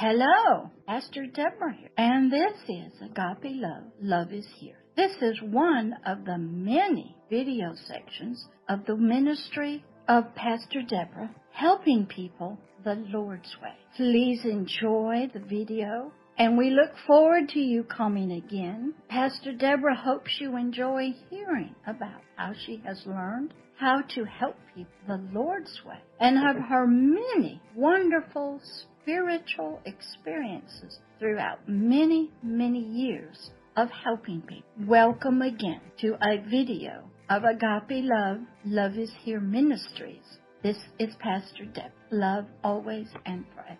Hello, Pastor Deborah here, and this is Agape Love. Love is here. This is one of the many video sections of the ministry of Pastor Deborah helping people the Lord's way. Please enjoy the video and we look forward to you coming again. Pastor Deborah hopes you enjoy hearing about how she has learned how to help people the Lord's way and have her many wonderful spiritual experiences throughout many, many years of helping people. Welcome again to a video of Agape Love, Love is Here Ministries. This is Pastor Deb. Love always and forever.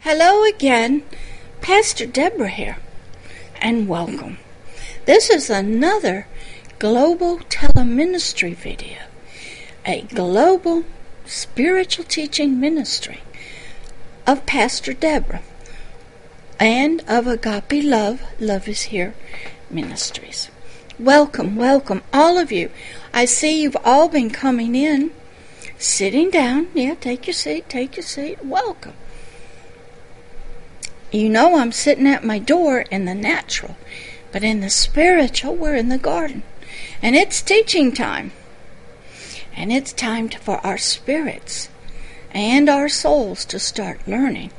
Hello again, Pastor Deborah here, and welcome. This is another global teleministry video, a global spiritual teaching ministry of Pastor Deborah and of Agape Love, Love is Here Ministries. Welcome, welcome, all of you. I see you've all been coming in, sitting down. Yeah, take your seat, take your seat. Welcome. You know I'm sitting at my door in the natural, but in the spiritual, we're in the garden. And it's teaching time. And it's time to, for our spirits and our souls to start learning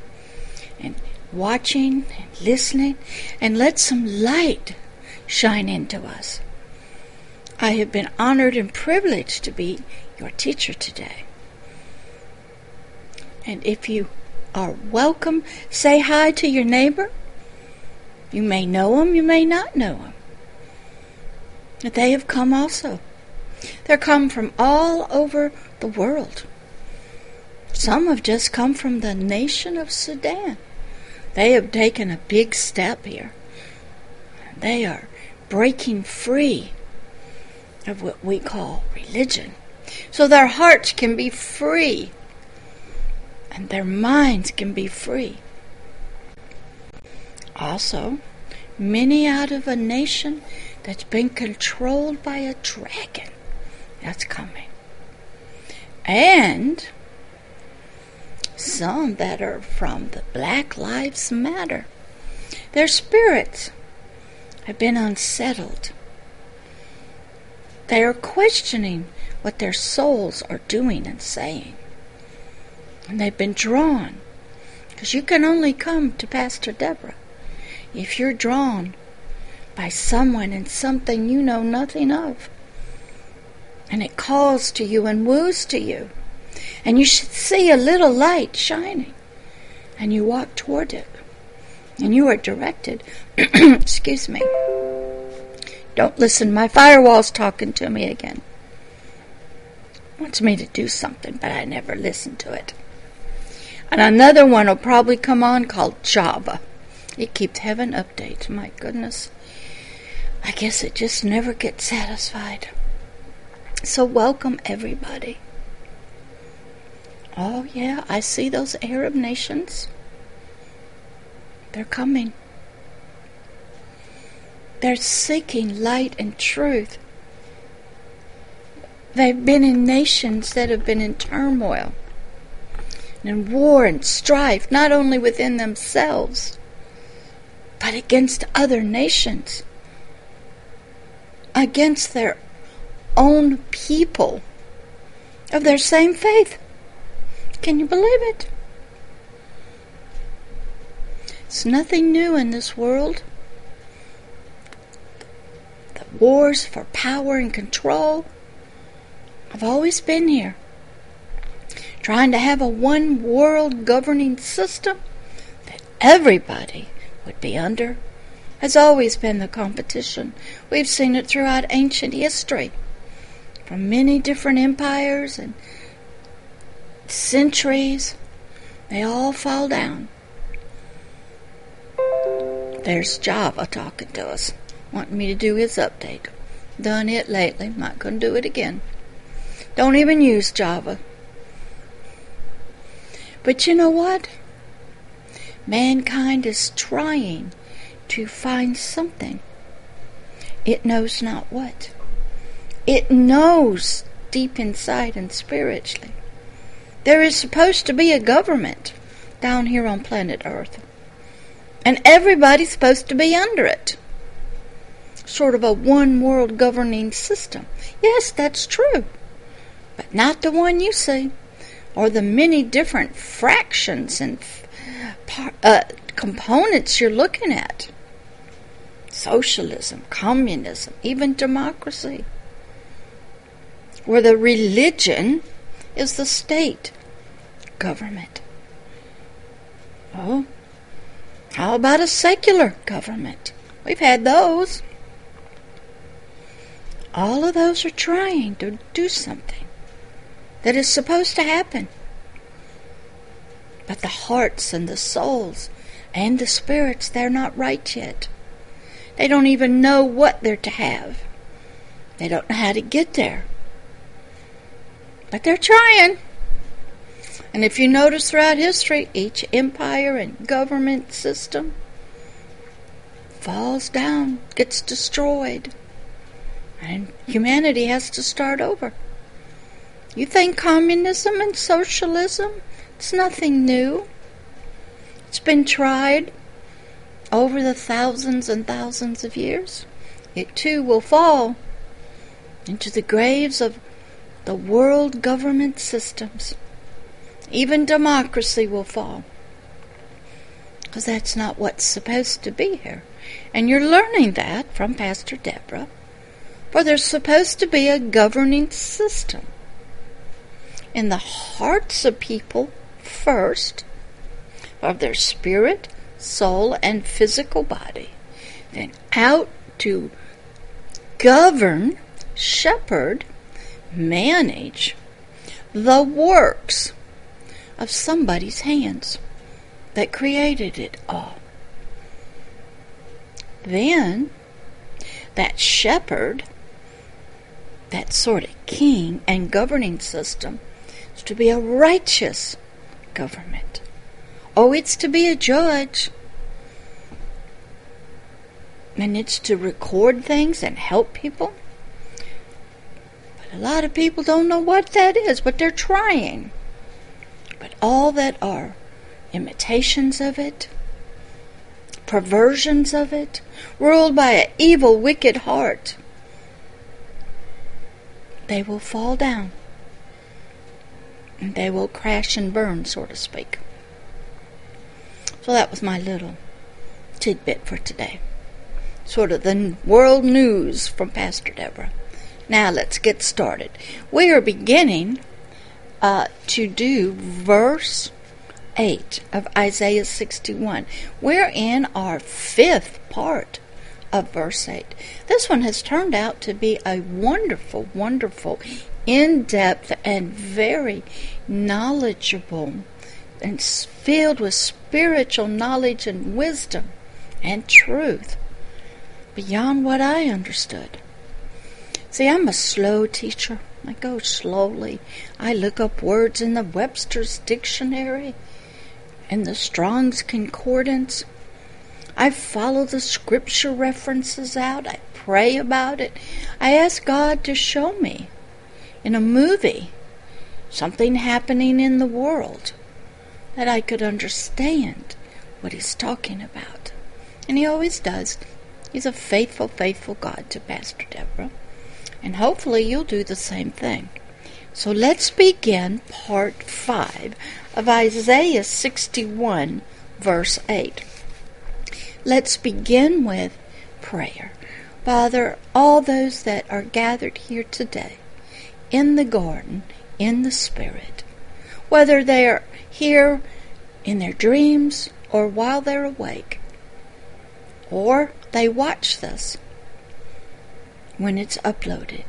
and watching and listening and let some light shine into us. I have been honored and privileged to be your teacher today. And if you are welcome, say hi to your neighbor. You may know him, you may not know them. They have come also. They're come from all over the world. Some have just come from the nation of Sudan. They have taken a big step here. They are breaking free of what we call religion. So their hearts can be free and their minds can be free. Also, many out of a nation that's been controlled by a dragon that's coming. And some that are from the Black Lives Matter. Their spirits have been unsettled. They are questioning what their souls are doing and saying. And they've been drawn. Because you can only come to Pastor Deborah if you're drawn by someone and something you know nothing of. And it calls to you and woos to you and you should see a little light shining, and you walk toward it, and you are directed. Excuse me. Don't listen, my firewall's talking to me again. Wants me to do something, but I never listen to it. And another one will probably come on called Java. It keeps having updates. My goodness. I guess it just never gets satisfied. So, welcome everybody. Oh, yeah, I see those Arab nations. They're coming. They're seeking light and truth. They've been in nations that have been in turmoil and war and strife, not only within themselves, but against other nations, against their own people of their same faith. Can you believe it? It's nothing new in this world. The wars for power and control have always been here. Trying to have a one world governing system that everybody would be under has always been the competition. We've seen it throughout ancient history from many different empires and centuries, they all fall down. There's Java talking to us, wanting me to do his update. Done it lately, not going to do it again. Don't even use Java. But you know what? Mankind is trying to find something. It knows not what. It knows deep inside and spiritually there is supposed to be a government down here on planet Earth. And everybody's supposed to be under it. Sort of a one world governing system. Yes, that's true. But not the one you see, or the many different fractions and uh, components you're looking at socialism, communism, even democracy, where the religion is the state government. Oh, how about a secular government? We've had those. All of those are trying to do something that is supposed to happen. But the hearts and the souls and the spirits, they're not right yet. They don't even know what they're to have. They don't know how to get there. But they're trying. And if you notice throughout history, each empire and government system falls down, gets destroyed, and humanity has to start over. You think communism and socialism? It's nothing new. It's been tried over the thousands and thousands of years. It too will fall into the graves of the world government systems. Even democracy will fall. Because that's not what's supposed to be here. And you're learning that from Pastor Deborah. For there's supposed to be a governing system in the hearts of people first, of their spirit, soul, and physical body, then out to govern, shepherd, manage the works of somebody's hands that created it all. Then, that shepherd, that sort of king and governing system, is to be a righteous government. Oh, it's to be a judge. And it's to record things and help people. But a lot of people don't know what that is, but they're trying but all that are imitations of it, perversions of it, ruled by an evil, wicked heart, they will fall down. And they will crash and burn, so to speak. So that was my little tidbit for today. Sort of the world news from Pastor Deborah. Now let's get started. We are beginning uh, to do verse 8 of Isaiah 61. We're in our fifth part of verse 8. This one has turned out to be a wonderful, wonderful, in depth, and very knowledgeable and filled with spiritual knowledge and wisdom and truth beyond what I understood. See, I'm a slow teacher. I go slowly. I look up words in the Webster's Dictionary and the Strong's Concordance. I follow the scripture references out. I pray about it. I ask God to show me in a movie something happening in the world that I could understand what He's talking about. And He always does. He's a faithful, faithful God to Pastor Deborah and hopefully you'll do the same thing. So let's begin part 5 of Isaiah 61, verse 8. Let's begin with prayer. Father, all those that are gathered here today in the garden, in the Spirit, whether they are here in their dreams or while they're awake, or they watch this when it's uploaded.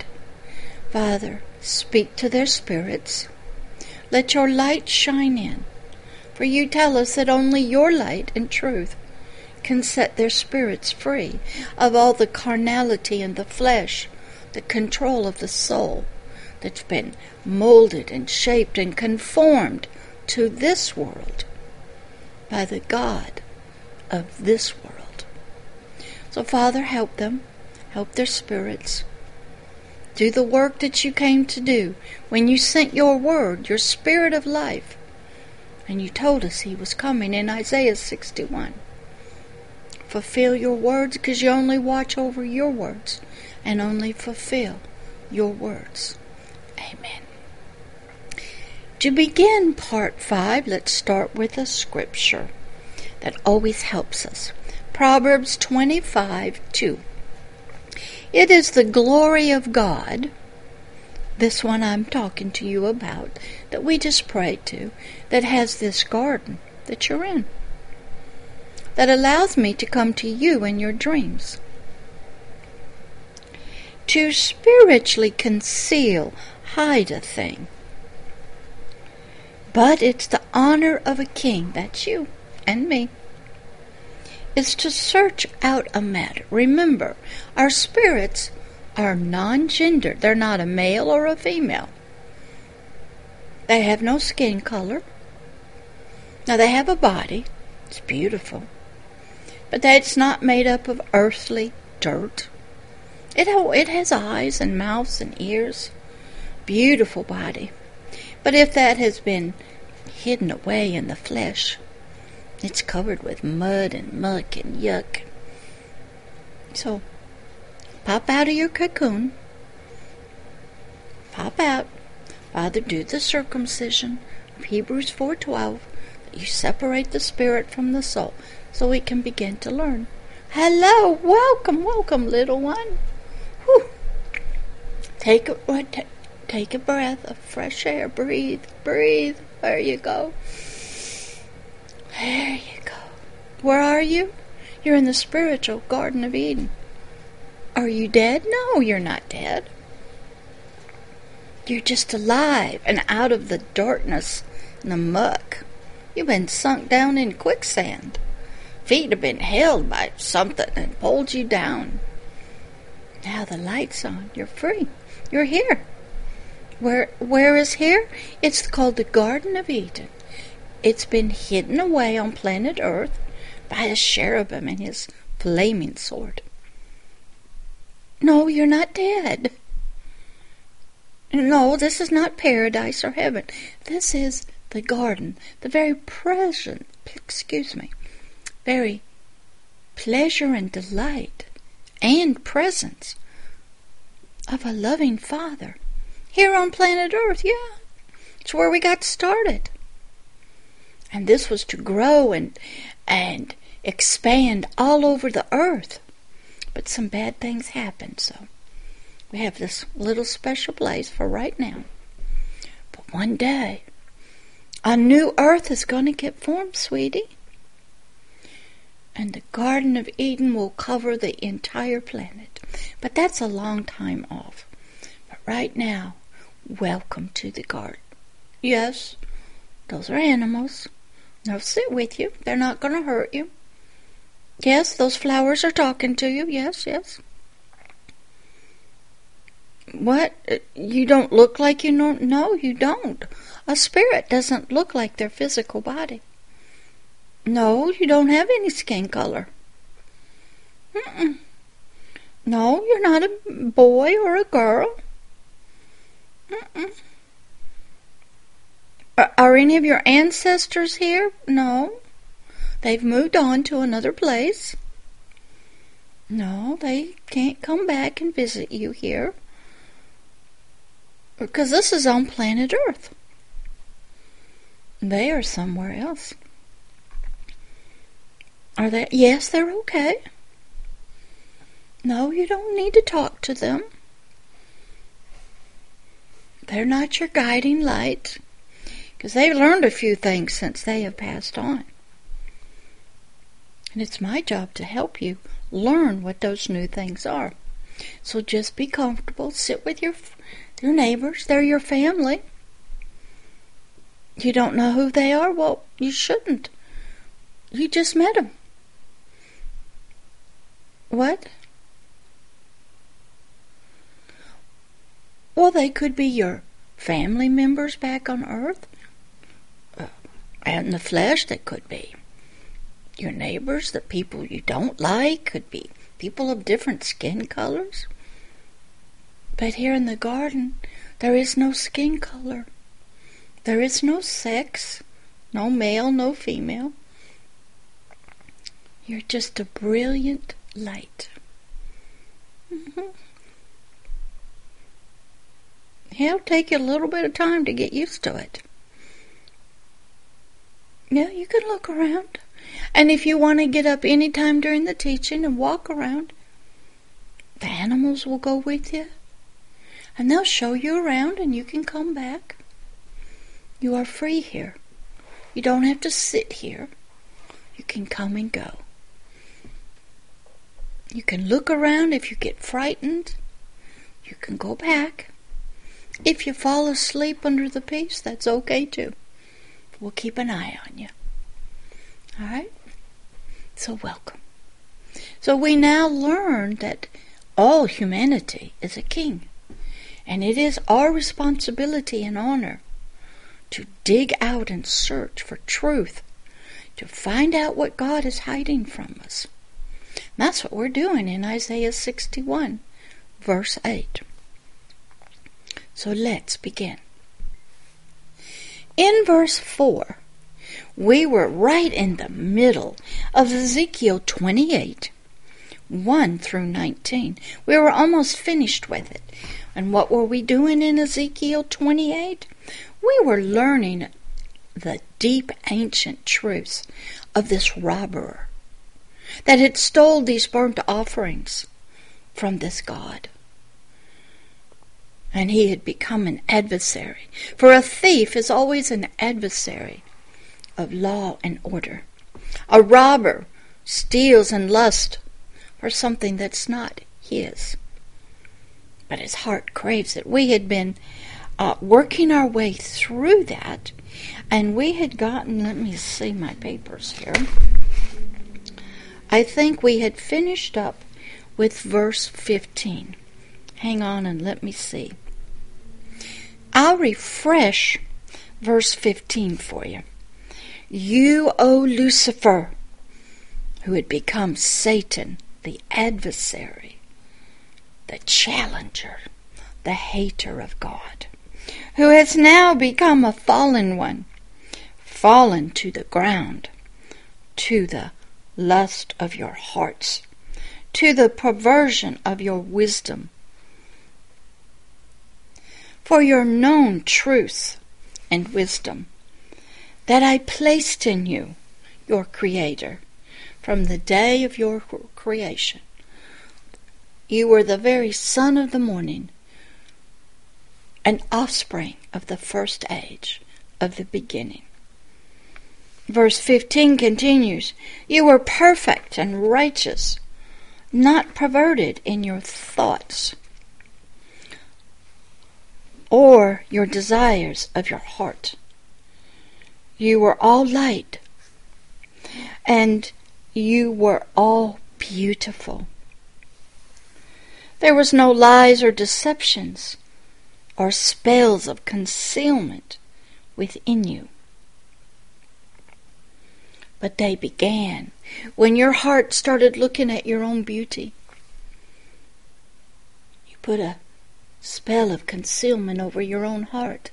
Father, speak to their spirits. Let your light shine in. For you tell us that only your light and truth can set their spirits free of all the carnality and the flesh, the control of the soul that's been molded and shaped and conformed to this world by the God of this world. So, Father, help them help their spirits. Do the work that you came to do when you sent your word, your spirit of life, And you told us he was coming in Isaiah 61. Fulfill your words because you only watch over your words and only fulfill your words. Amen. To begin part 5, let's start with a scripture that always helps us. Proverbs 25 2. It is the glory of God, this one I'm talking to you about, that we just prayed to, that has this garden that you're in, that allows me to come to you in your dreams. To spiritually conceal, hide a thing. But it's the honor of a king, that's you and me, is to search out a matter. Remember, our spirits are non gender, they're not a male or a female. They have no skin color. Now, they have a body, it's beautiful, but that's not made up of earthly dirt. It, it has eyes and mouths and ears. Beautiful body. But if that has been hidden away in the flesh, it's covered with mud and muck and yuck. So, pop out of your cocoon. Pop out. Father, do the circumcision of Hebrews 4.12 that you separate the spirit from the soul so we can begin to learn. Hello, welcome, welcome, little one. Whew. Take a, take a breath of fresh air. Breathe, breathe. There you go. There you go. Where are you? You're in the spiritual Garden of Eden. Are you dead? No, you're not dead. You're just alive and out of the darkness and the muck. You've been sunk down in quicksand. Feet have been held by something and pulled you down. Now the light's on. You're free. You're here. Where where is here? It's called the Garden of Eden. It's been hidden away on planet Earth by a cherubim and his flaming sword. No, you're not dead. No, this is not paradise or heaven. This is the garden, the very present, excuse me, very pleasure and delight and presence of a loving Father here on planet Earth, yeah. It's where we got started. And this was to grow and and expand all over the earth. But some bad things happened, so we have this little special place for right now. But one day, a new earth is going to get formed, sweetie. And the Garden of Eden will cover the entire planet. But that's a long time off. But right now, Welcome to the garden. Yes, those are animals. They'll sit with you. They're not going to hurt you. Yes, those flowers are talking to you. Yes, yes. What? Uh, you don't look like you don't? No, you don't. A spirit doesn't look like their physical body. No, you don't have any skin color. Mm-mm. No, you're not a boy or a girl. Are, any of your ancestors here? No. They've moved on to another place. No, they can't come back and visit you here. Because this is on planet Earth. They are somewhere else. Are they? Yes, they're okay. No, you don't need to talk to them. They're not your guiding light because they've learned a few things since they have passed on. And it's my job to help you learn what those new things are. So just be comfortable, sit with your your neighbors, they're your family. You don't know who they are? Well, you shouldn't. You just met them. What? Well, they could be your family members back on earth. Uh, in the flesh, they could be. Your neighbors, the people you don't like, could be people of different skin colors. But here in the garden, there is no skin color. There is no sex. no male, no female. You're just a brilliant light. Mm-hmm. It'll take you a little bit of time to get used to it. Yeah, you can look around. And if you want to get up any time during the teaching and walk around, the animals will go with you. And they'll show you around and you can come back. You are free here. You don't have to sit here. You can come and go. You can look around if you get frightened. You can go back. If you fall asleep under the piece, that's okay too. We'll keep an eye on you. All right? So, welcome. So, we now learn that all humanity is a king, and it is our responsibility and honor to dig out and search for truth, to find out what God is hiding from us. And that's what we're doing in Isaiah 61, verse 8. So let's begin. In verse 4, we were right in the middle of Ezekiel 28, 1 through 19. We were almost finished with it. And what were we doing in Ezekiel 28? We were learning the deep ancient truths of this robber that had stole these burnt offerings from this God. And he had become an adversary. For a thief is always an adversary of law and order. A robber steals and lusts for something that's not his. But his heart craves it. We had been uh, working our way through that, and we had gotten, let me see my papers here. I think we had finished up with verse 15. Hang on and let me see. I'll refresh verse 15 for you. You, O Lucifer, who had become Satan, the adversary, the challenger, the hater of God who has now become a fallen one, fallen to the ground, to the lust of your hearts, to the perversion of your wisdom. For your known truth and wisdom that I placed in you, your Creator, from the day of your creation. You were the very son of the morning an offspring of the first age, of the beginning. Verse 15 continues You were perfect and righteous, not perverted in your thoughts or your desires of your heart. You were all light, and you were all beautiful. There was no lies or deceptions or spells of concealment within you. But they began when your heart started looking at your own beauty. You put a spell of concealment over your own heart,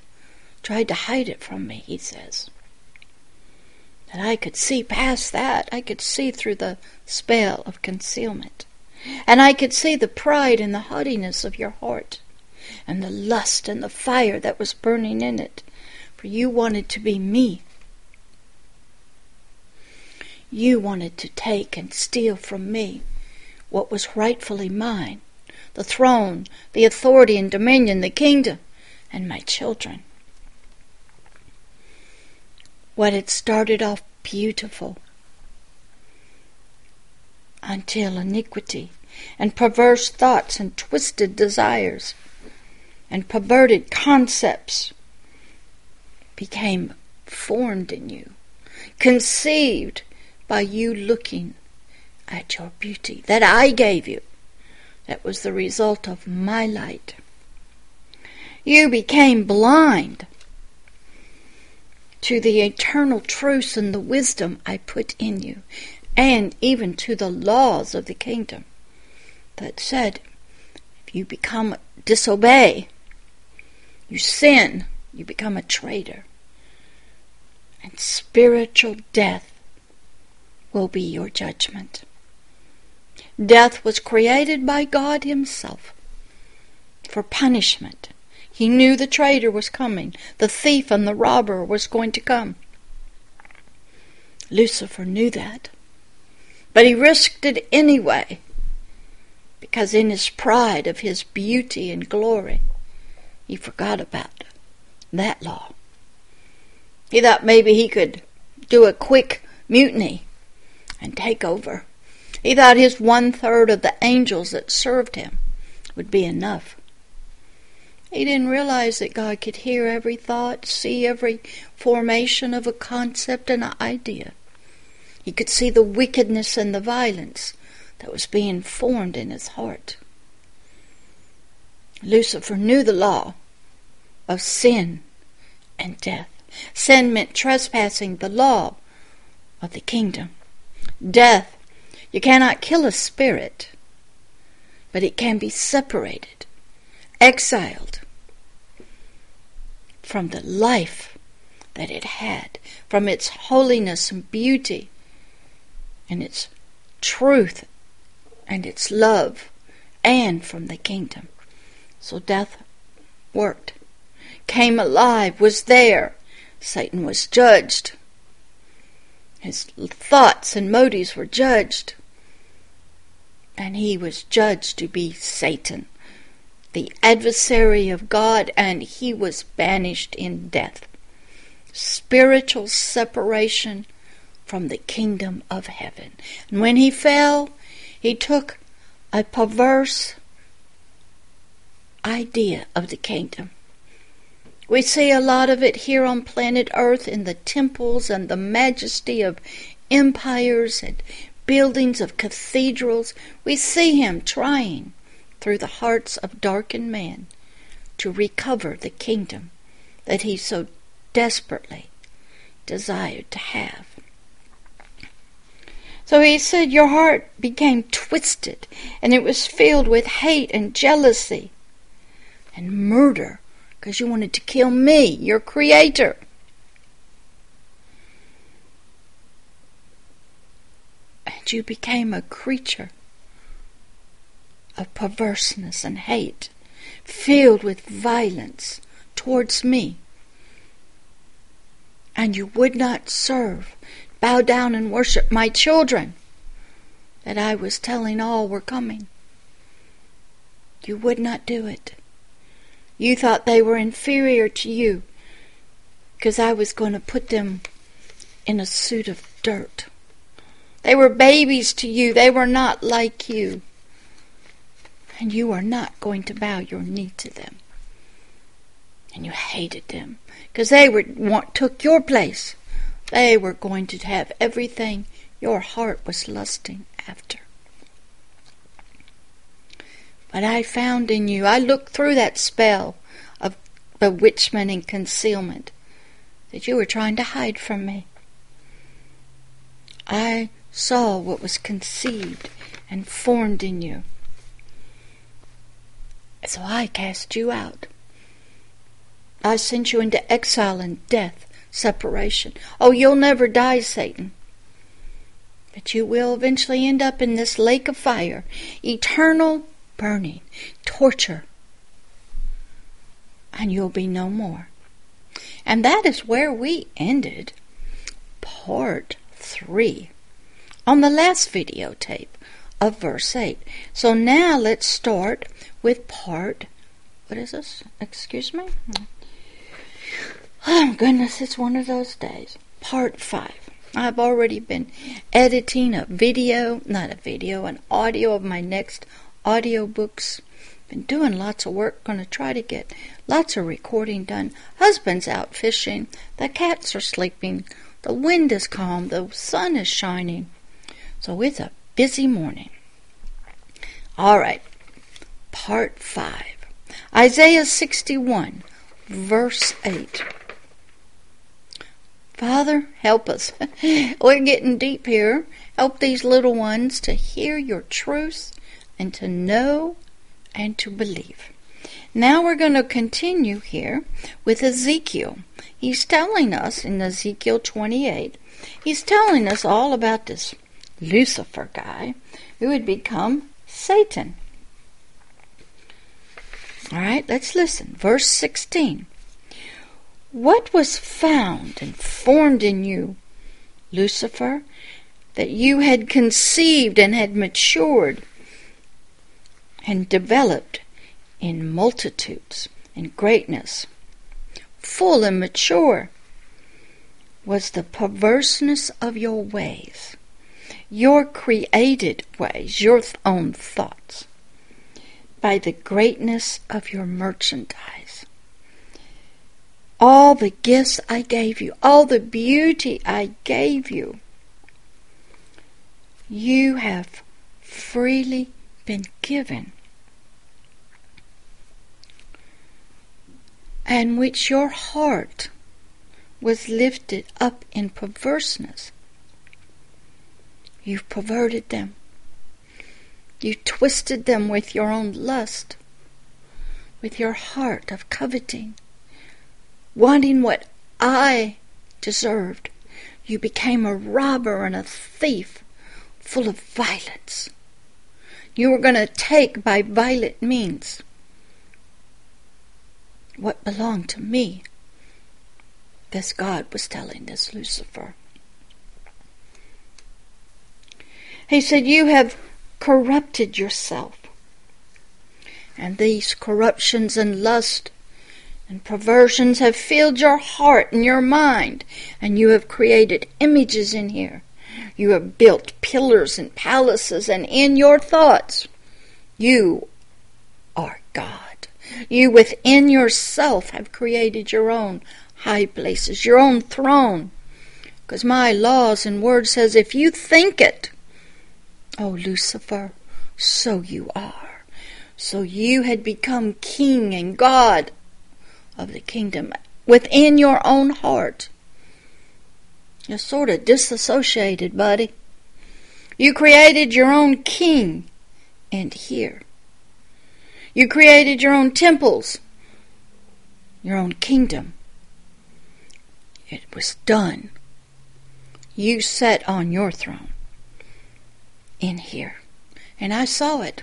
tried to hide it from me, he says. That I could see past that. I could see through the spell of concealment. And I could see the pride and the haughtiness of your heart and the lust and the fire that was burning in it. For you wanted to be me. You wanted to take and steal from me what was rightfully mine the throne, the authority and dominion, the kingdom, and my children. What had started off beautiful until iniquity and perverse thoughts and twisted desires and perverted concepts became formed in you, conceived by you looking at your beauty that I gave you. That was the result of my light. You became blind to the eternal truths and the wisdom I put in you, and even to the laws of the kingdom that said, if you become disobey, you sin, you become a traitor. and spiritual death will be your judgment. Death was created by God Himself for punishment. He knew the traitor was coming, the thief and the robber was going to come. Lucifer knew that, but he risked it anyway because in his pride of his beauty and glory, he forgot about that law. He thought maybe he could do a quick mutiny and take over. He thought his one third of the angels that served him would be enough. He didn't realize that God could hear every thought, see every formation of a concept and an idea. He could see the wickedness and the violence that was being formed in his heart. Lucifer knew the law of sin and death. Sin meant trespassing the law of the kingdom. Death, you cannot kill a spirit, but it can be separated, exiled from the life that it had, from its holiness and beauty and its truth and its love, and from the kingdom. So death worked, came alive, was there. Satan was judged. His thoughts and motives were judged. And he was judged to be Satan, the adversary of God, and he was banished in death. Spiritual separation from the kingdom of heaven. And when he fell, he took a perverse idea of the kingdom. We see a lot of it here on planet Earth in the temples and the majesty of empires and buildings of cathedrals. We see him trying through the hearts of darkened men to recover the kingdom that he so desperately desired to have. So he said, Your heart became twisted, and it was filled with hate and jealousy and murder because you wanted to kill me, your creator. You became a creature of perverseness and hate, filled with violence towards me. And you would not serve bow down and worship my children that I was telling all were coming. You would not do it. You thought they were inferior to you because I was going to put them in a suit of dirt. They were babies to you. They were not like you. And you are not going to bow your knee to them. And you hated them because they were want, took your place. They were going to have everything your heart was lusting after. But I found in you, I looked through that spell of bewitchment and concealment that you were trying to hide from me. I saw what was conceived and formed in you. So I cast you out. I sent you into exile and death separation. Oh, you'll never die, Satan. But you will eventually end up in this lake of fire, eternal burning, torture, and you'll be no more. And that is where we ended part three on the last videotape of verse 8. So now let's start with part, what is this? Excuse me? Oh, goodness, it's one of those days. Part 5. I've already been editing a video, not a video, an audio of my next audiobooks. Been doing lots of work, gonna try to get lots of recording done. Husband's out fishing, the cats are sleeping, the wind is calm, the sun is shining. So it's a busy morning. All right, part 5. Isaiah 61, verse 8. Father, help us. We're getting deep here. Help these little ones to hear your truth and to know and to believe. Now we're going to continue here with Ezekiel. he's telling us in Ezekiel 28, he's telling us all about this Lucifer guy who had become Satan. All right, let's listen. Verse 16. What was found and formed in you, Lucifer, that you had conceived and had matured and developed in multitudes and greatness, full and mature, was the perverseness of your ways, your created ways, your own thoughts, by the greatness of your merchandise. All the gifts I gave you, all the beauty I gave you, you have freely been given and which your heart was lifted up in perverseness. You've perverted them. You twisted them with your own lust, with your heart of coveting, wanting what I deserved. You became a robber and a thief, full of violence. You were going to take by violent means what belonged to me. This God was telling this Lucifer. He said, You have corrupted yourself. And these corruptions and lust and perversions have filled your heart and your mind, and you have created images in here. You have built pillars and palaces, and in your thoughts, you are God. You within yourself have created your own high places, your own throne. Because my laws and word says if you think it, oh Lucifer, so you are. So you had become king and God of the kingdom within your own heart. You're sort of disassociated, buddy. You created your own king and here you created your own temples, your own kingdom. It was done. You sat on your throne in here, and I saw it.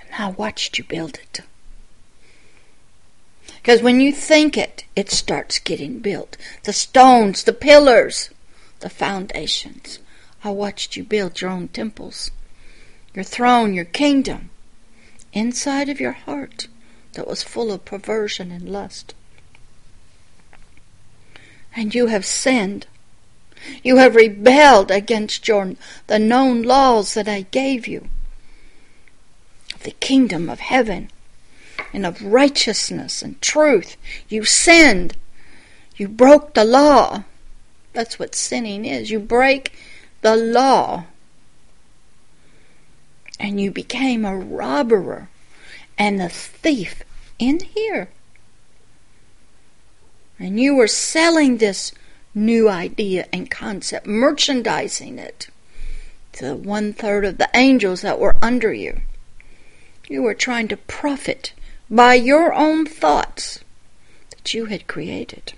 And I watched you build it. Because when you think it, it starts getting built. The stones, the pillars, the foundations. I watched you build your own temples, your throne, your kingdom, inside of your heart that was full of perversion and lust. And you have sinned. You have rebelled against your, the known laws that I gave you of the kingdom of heaven and of righteousness and truth. You sinned. You broke the law. That's what sinning is. You break the law and you became a robber and a thief in here. And you were selling this new idea and concept, merchandising it to one third of the angels that were under you. You were trying to profit by your own thoughts that you had created.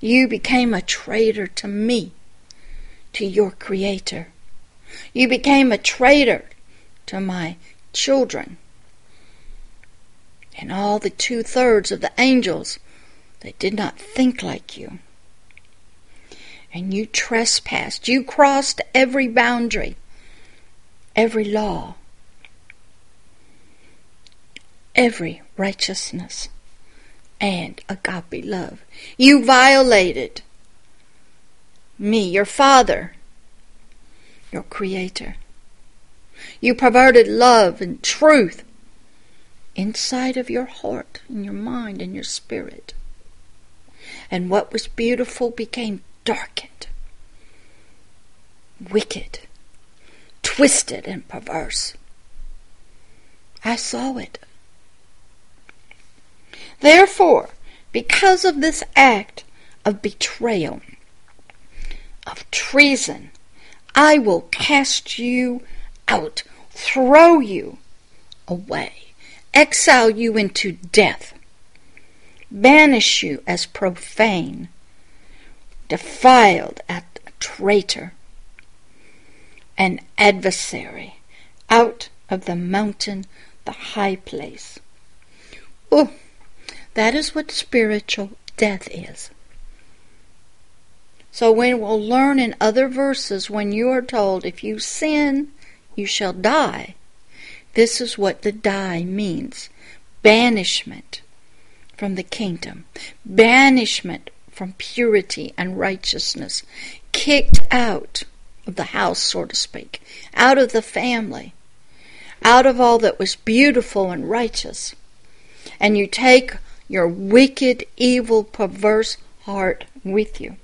You became a traitor to me, to your Creator. You became a traitor to my children. And all the two thirds of the angels, they did not think like you. And you trespassed. You crossed every boundary, every law, every righteousness and agape love. You violated me, your Father, your Creator. You perverted love and truth inside of your heart and your mind and your spirit. And what was beautiful became darkened, wicked, twisted, and perverse. I saw it. Therefore, because of this act of betrayal, of treason, I will cast you out, throw you away, exile you into death, banish you as profane, defiled as a traitor, an adversary, out of the mountain, the high place. Oh, that is what spiritual death is. So when we'll learn in other verses when you are told if you sin, you shall die. This is what the die means. Banishment from the kingdom. Banishment from purity and righteousness. Kicked out of the house, so to speak. Out of the family. Out of all that was beautiful and righteous. And you take your wicked, evil, perverse heart with you.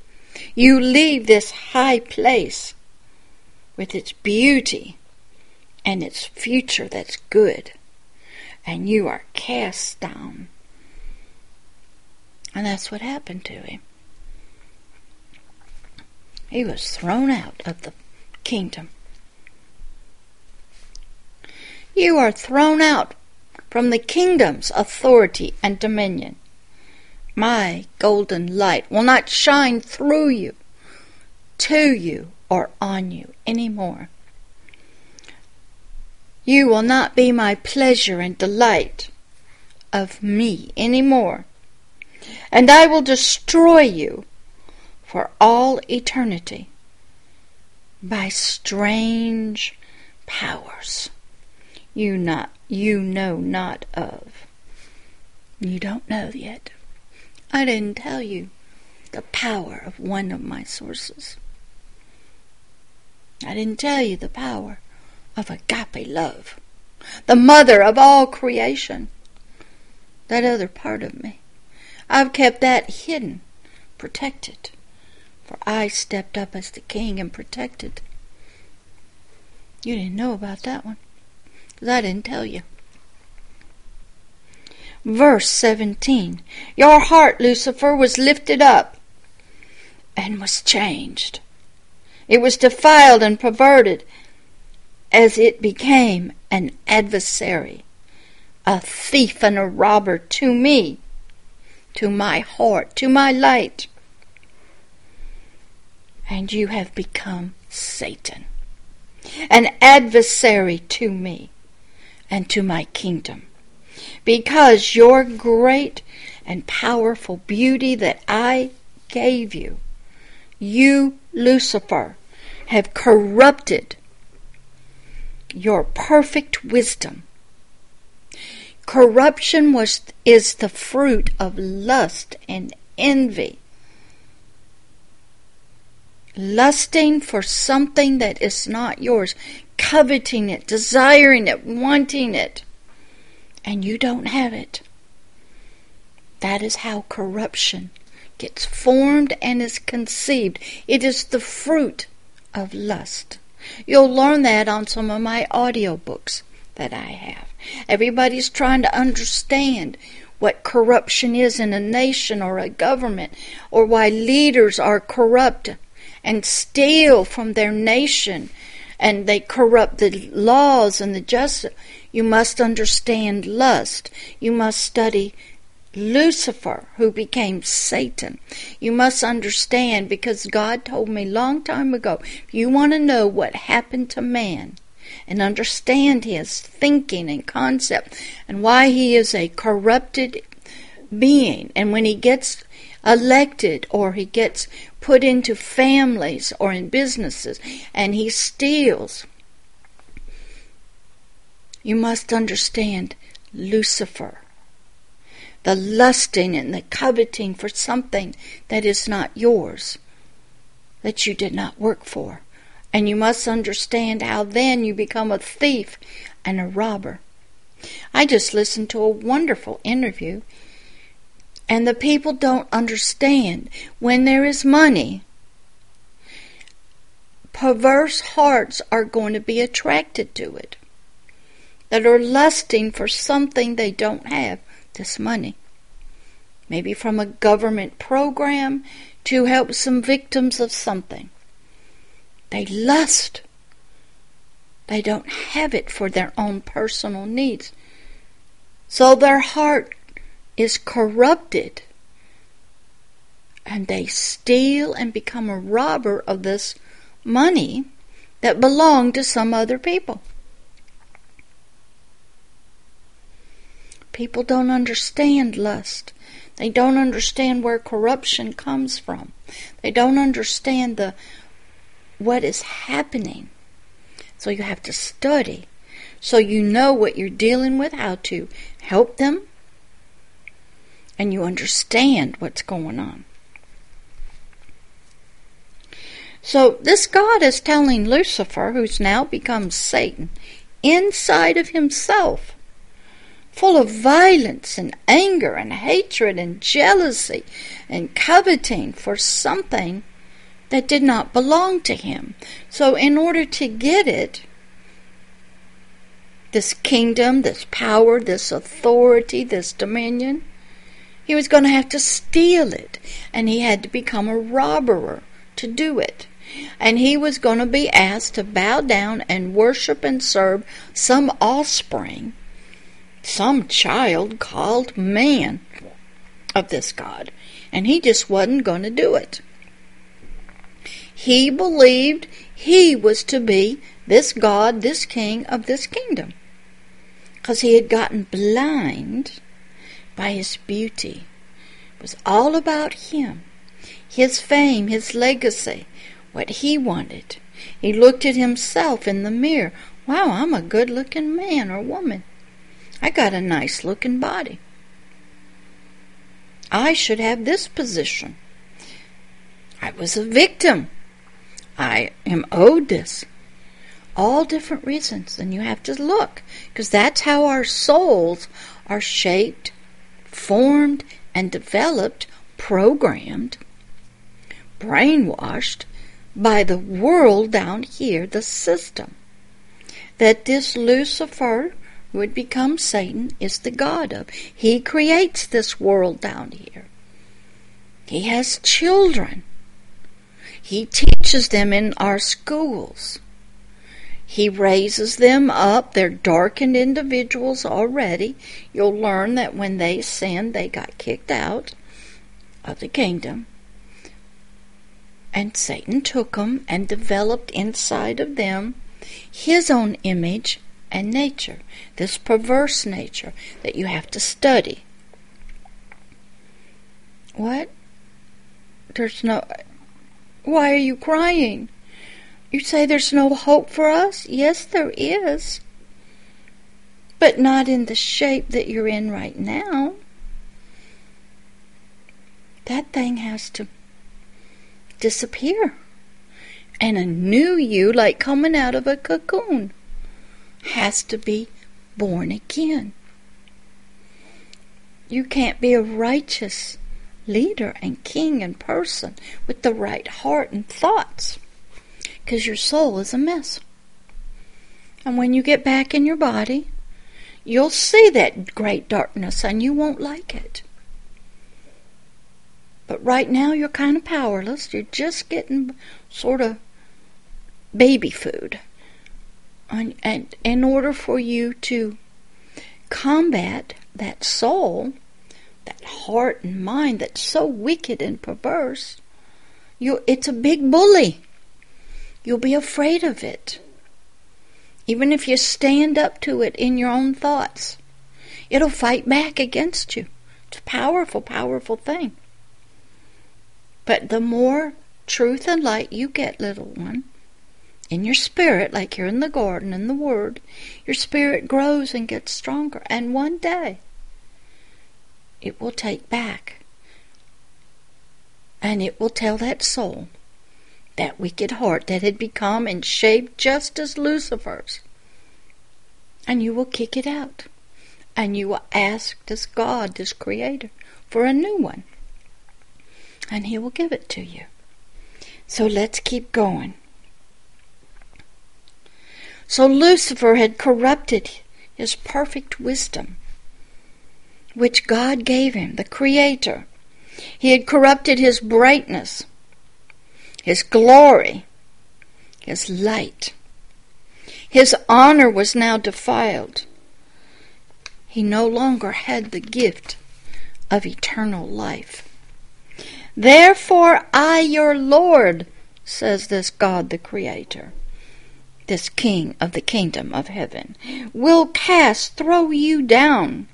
You leave this high place with its beauty and its future that's good, and you are cast down. And that's what happened to him. He was thrown out of the kingdom. You are thrown out from the kingdom's authority and dominion. My golden light will not shine through you, to you, or on you any more. You will not be my pleasure and delight of me any more, and I will destroy you for all eternity by strange powers you not you know not of. You don't know yet. I didn't tell you the power of one of my sources. I didn't tell you the power of agape love, the mother of all creation. That other part of me. I've kept that hidden, protected, for I stepped up as the king and protected. You didn't know about that one, because I didn't tell you. Verse 17 Your heart, Lucifer, was lifted up and was changed. It was defiled and perverted as it became an adversary, a thief and a robber to me, to my heart, to my light. And you have become Satan, an adversary to me and to my kingdom because your great and powerful beauty that I gave you, you, Lucifer, have corrupted your perfect wisdom. Corruption was, is the fruit of lust and envy. Lusting for something that is not yours, coveting it, desiring it, wanting it and you don't have it. That is how corruption gets formed and is conceived. It is the fruit of lust. You'll learn that on some of my audio books that I have. Everybody's trying to understand what corruption is in a nation or a government, or why leaders are corrupt and steal from their nation and they corrupt the laws and the justice. You must understand lust. You must study Lucifer, who became Satan. You must understand because God told me long time ago, if you want to know what happened to man and understand his thinking and concept and why he is a corrupted being, and when he gets elected or he gets put into families or in businesses and he steals you must understand Lucifer. The lusting and the coveting for something that is not yours, that you did not work for. And you must understand how then you become a thief and a robber. I just listened to a wonderful interview, and the people don't understand when there is money, perverse hearts are going to be attracted to it that are lusting for something they don't have this money. Maybe from a government program to help some victims of something. They lust. They don't have it for their own personal needs. So their heart is corrupted. And they steal and become a robber of this money that belonged to some other people. People don't understand lust. They don't understand where corruption comes from. They don't understand the what is happening. So you have to study so you know what you're dealing with, how to help them, and you understand what's going on. So this God is telling Lucifer, who's now become Satan, inside of himself, full of violence and anger and hatred and jealousy and coveting for something that did not belong to him. So, in order to get it, this kingdom, this power, this authority, this dominion, he was going to have to steal it. And he had to become a robber to do it. And he was going to be asked to bow down and worship and serve some offspring some child called man of this God. And he just wasn't going to do it. He believed he was to be this God, this king of this kingdom. Because he had gotten blind by his beauty. It was all about him, his fame, his legacy, what he wanted. He looked at himself in the mirror. Wow, I'm a good looking man or woman. I got a nice looking body. I should have this position. I was a victim. I am owed this. All different reasons, and you have to look, because that's how our souls are shaped, formed, and developed, programmed, brainwashed by the world down here, the system. That this Lucifer would become Satan, is the God of. He creates this world down here. He has children. He teaches them in our schools. He raises them up. They're darkened individuals already. You'll learn that when they sinned, they got kicked out of the kingdom. And Satan took them and developed inside of them his own image and nature, this perverse nature that you have to study. What? There's no. Why are you crying? You say there's no hope for us? Yes, there is. But not in the shape that you're in right now. That thing has to disappear. And a new you, like coming out of a cocoon has to be born again. You can't be a righteous leader and king and person with the right heart and thoughts because your soul is a mess. And when you get back in your body, you'll see that great darkness and you won't like it. But right now you're kind of powerless. You're just getting sort of baby food and, and in order for you to combat that soul, that heart and mind that's so wicked and perverse, you it's a big bully. You'll be afraid of it. Even if you stand up to it in your own thoughts, it'll fight back against you. It's a powerful, powerful thing. But the more truth and light you get, little one, in your spirit, like you're in the garden in the Word, your spirit grows and gets stronger. And one day, it will take back. And it will tell that soul, that wicked heart that had become and shaped just as Lucifer's. And you will kick it out. And you will ask this God, this Creator, for a new one. And He will give it to you. So let's keep going. So Lucifer had corrupted his perfect wisdom, which God gave him, the Creator. He had corrupted his brightness, his glory, his light. His honor was now defiled. He no longer had the gift of eternal life. Therefore, I, your Lord, says this God the Creator, this King of the kingdom of heaven, will cast, throw you down,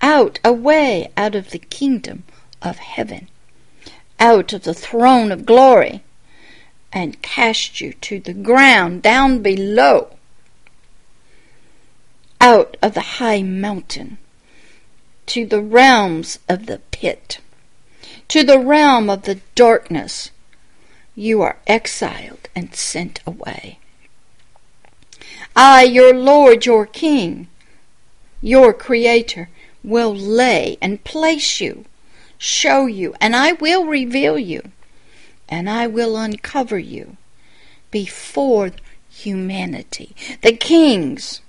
out, away, out of the kingdom of heaven, out of the throne of glory, and cast you to the ground, down below, out of the high mountain, to the realms of the pit to the realm of the darkness, you are exiled and sent away. I, your Lord, your King, your Creator, will lay and place you, show you, and I will reveal you, and I will uncover you before humanity, the kings,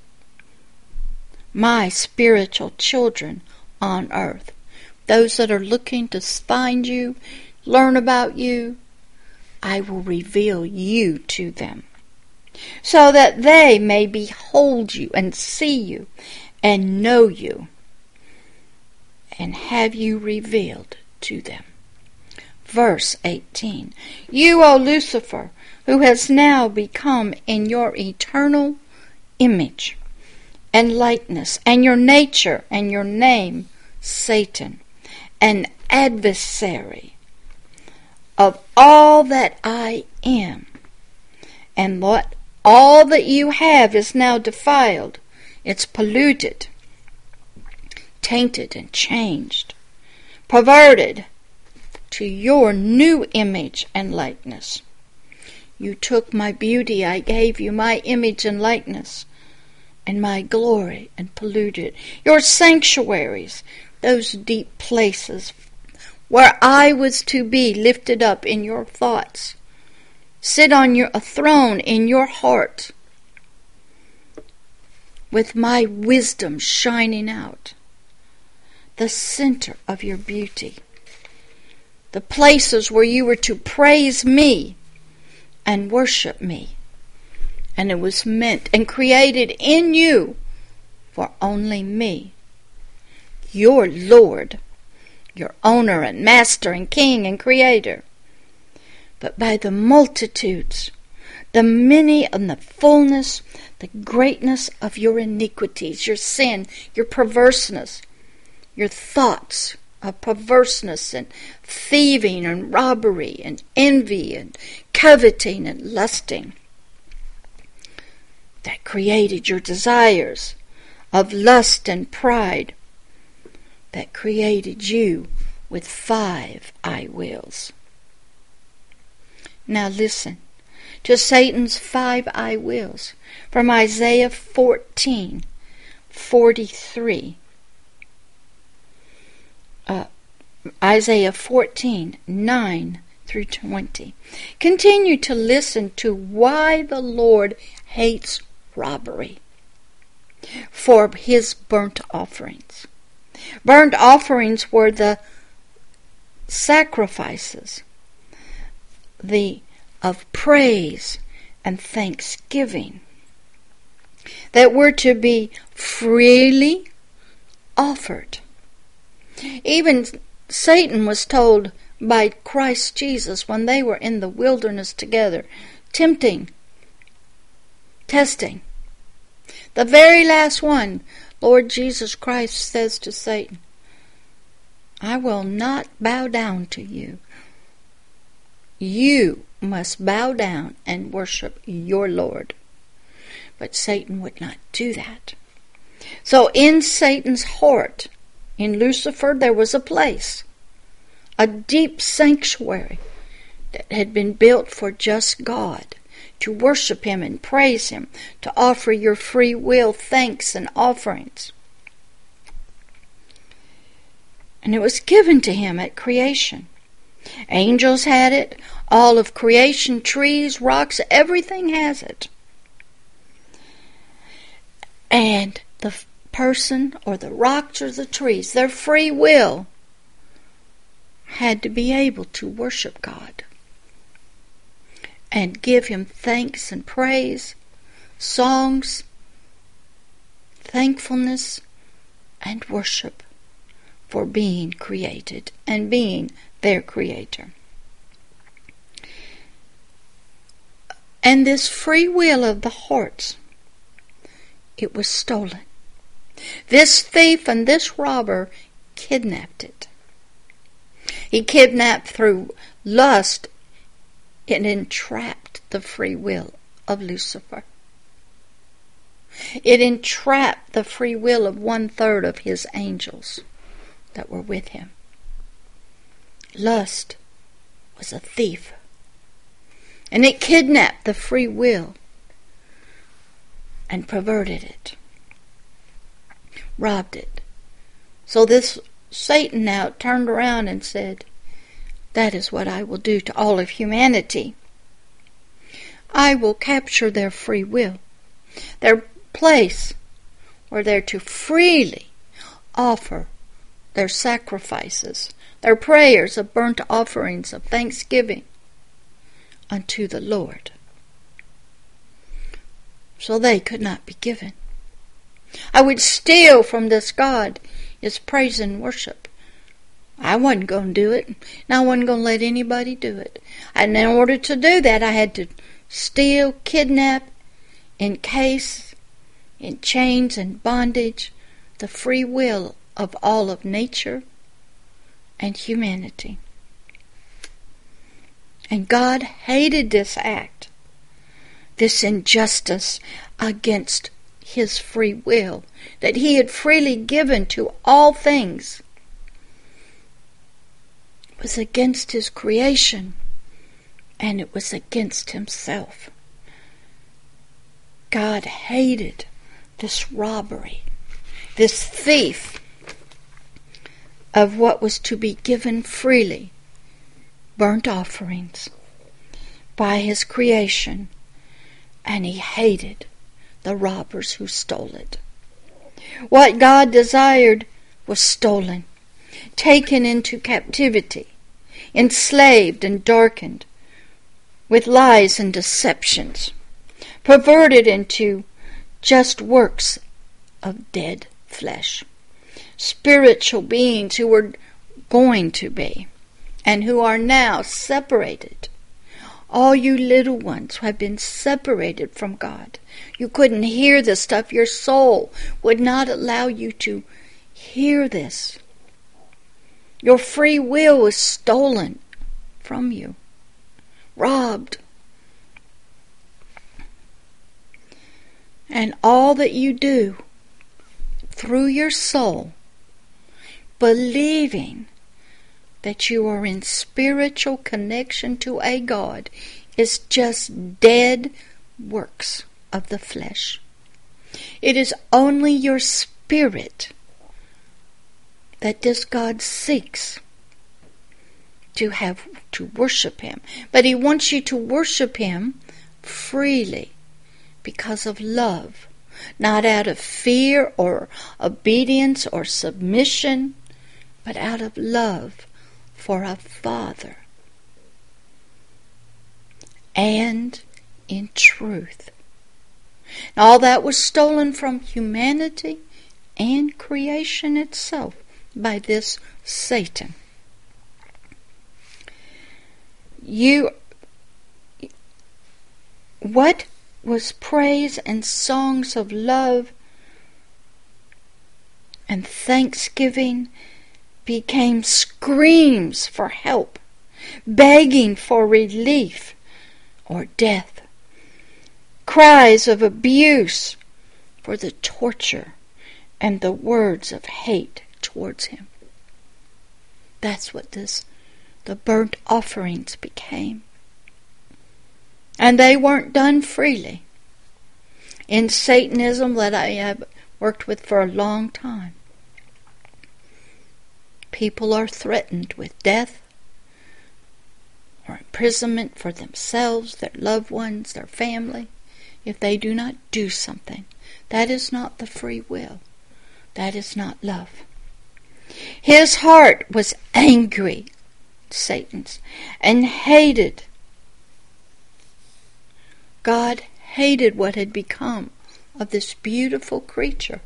my spiritual children on earth those that are looking to find you, learn about you, I will reveal you to them, so that they may behold you and see you and know you and have you revealed to them. Verse 18 You, O Lucifer, who has now become in your eternal image and likeness, and your nature and your name, Satan an adversary of all that I am. And what all that you have is now defiled. It's polluted, tainted, and changed, perverted to your new image and likeness. You took my beauty, I gave you my image and likeness, and my glory, and polluted your sanctuaries those deep places where I was to be lifted up in your thoughts, sit on your a throne in your heart, with my wisdom shining out, the center of your beauty, the places where you were to praise me and worship me. And it was meant and created in you for only me. Your Lord, your owner and master and king and creator, but by the multitudes, the many and the fullness, the greatness of your iniquities, your sin, your perverseness, your thoughts of perverseness and thieving and robbery and envy and coveting and lusting that created your desires of lust and pride that created you with five I wills. Now listen to Satan's five I wills from Isaiah 14 43. Uh, Isaiah 14 9 through 20. Continue to listen to why the Lord hates robbery for his burnt offerings. Burnt offerings were the sacrifices the of praise and thanksgiving that were to be freely offered. Even Satan was told by Christ Jesus when they were in the wilderness together, tempting, testing. The very last one Lord Jesus Christ says to Satan, I will not bow down to you. You must bow down and worship your Lord. But Satan would not do that. So in Satan's heart, in Lucifer, there was a place, a deep sanctuary that had been built for just God to worship Him and praise Him, to offer your free will thanks and offerings. And it was given to Him at creation. Angels had it, all of creation, trees, rocks, everything has it. And the person or the rocks or the trees, their free will, had to be able to worship God and give him thanks and praise songs, thankfulness, and worship for being created and being their creator. And this free will of the hearts, it was stolen. This thief and this robber kidnapped it. He kidnapped through lust and entrapped the free will of Lucifer. It entrapped the free will of one third of his angels that were with him. Lust was a thief, and it kidnapped the free will and perverted it, robbed it. So this Satan now turned around and said, That is what I will do to all of humanity. I will capture their free will, their place where they're to freely offer their sacrifices, their prayers of burnt offerings of thanksgiving unto the Lord. So they could not be given. I would steal from this God his praise and worship. I wasn't going to do it, and I wasn't going to let anybody do it. And in order to do that, I had to steal, kidnap, encase in chains and bondage the free will of all of nature and humanity. And God hated this act, this injustice against his free will that he had freely given to all things was against his creation and it was against himself. God hated this robbery, this thief of what was to be given freely, burnt offerings, by his creation, and he hated the robbers who stole it. What God desired was stolen, taken into captivity, enslaved and darkened with lies and deceptions, perverted into just works of dead flesh. Spiritual beings who were going to be and who are now separated. All you little ones who have been separated from God. You couldn't hear this stuff. Your soul would not allow you to hear this. Your free will was stolen from you robbed. And all that you do through your soul, believing that you are in spiritual connection to a God, is just dead works of the flesh. It is only your spirit that this God seeks to have to worship him. But he wants you to worship him freely because of love, not out of fear or obedience or submission, but out of love for a father. And in truth. All that was stolen from humanity and creation itself by this Satan you what was praise and songs of love and thanksgiving became screams for help, begging for relief or death, cries of abuse for the torture and the words of hate towards him. That's what this the burnt offerings became. And they weren't done freely. In Satanism, that I have worked with for a long time, people are threatened with death or imprisonment for themselves, their loved ones, their family, if they do not do something. That is not the free will. That is not love. His heart was angry Satan's and hated. God hated what had become of this beautiful creature,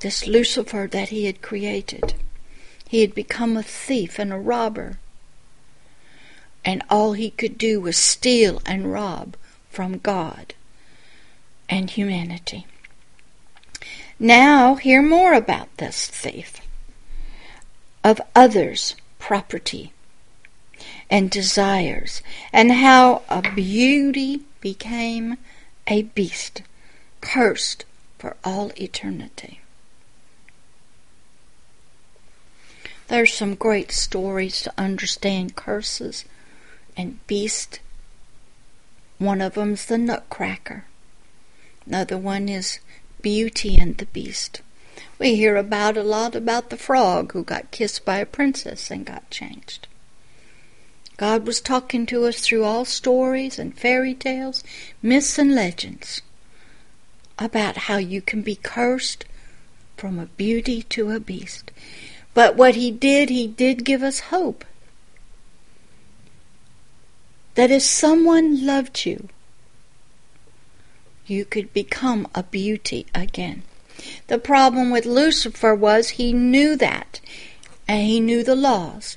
this Lucifer that he had created. He had become a thief and a robber. And all he could do was steal and rob from God and humanity. Now, hear more about this thief of others' property and desires, and how a beauty became a beast, cursed for all eternity. There's some great stories to understand curses and beast. One of them's the Nutcracker. Another one is Beauty and the Beast. We hear about a lot about the frog who got kissed by a princess and got changed. God was talking to us through all stories and fairy tales, myths and legends about how you can be cursed from a beauty to a beast. But what he did, he did give us hope. That if someone loved you, you could become a beauty again. The problem with Lucifer was he knew that, and he knew the laws,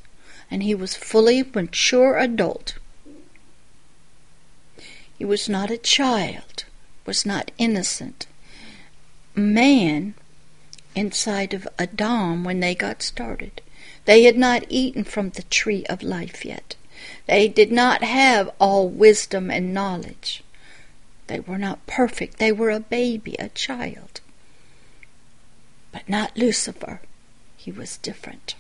and he was fully mature adult. He was not a child, was not innocent. Man inside of Adam when they got started. They had not eaten from the tree of life yet. They did not have all wisdom and knowledge. They were not perfect. They were a baby, a child. But not Lucifer. He was different.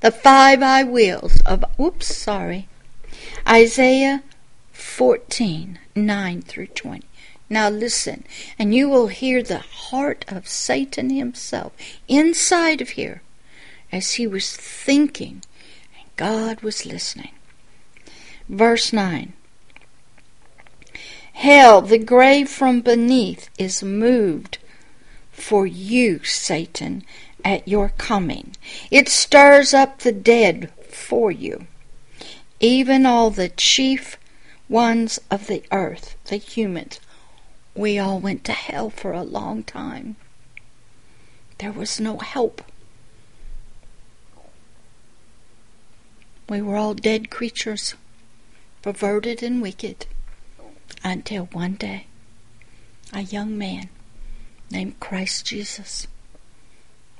The five I wills of, oops, sorry, Isaiah 14, 9 through 20. Now listen, and you will hear the heart of Satan himself inside of here as he was thinking, and God was listening. Verse 9 Hell, the grave from beneath, is moved for you, Satan, at your coming. It stirs up the dead for you, even all the chief ones of the earth, the humans we all went to hell for a long time. There was no help. We were all dead creatures, perverted and wicked, until one day a young man named Christ Jesus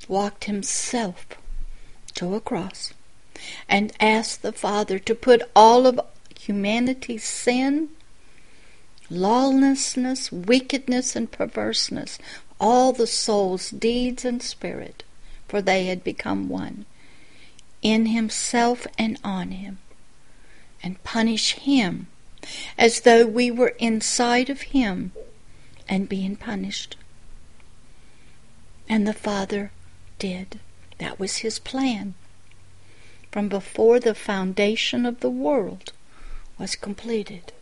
walked himself to a cross and asked the Father to put all of humanity's sin lawlessness, wickedness, and perverseness, all the soul's deeds and spirit, for they had become one, in himself and on him, and punish him as though we were inside of him and being punished. And the Father did. That was his plan. From before the foundation of the world was completed.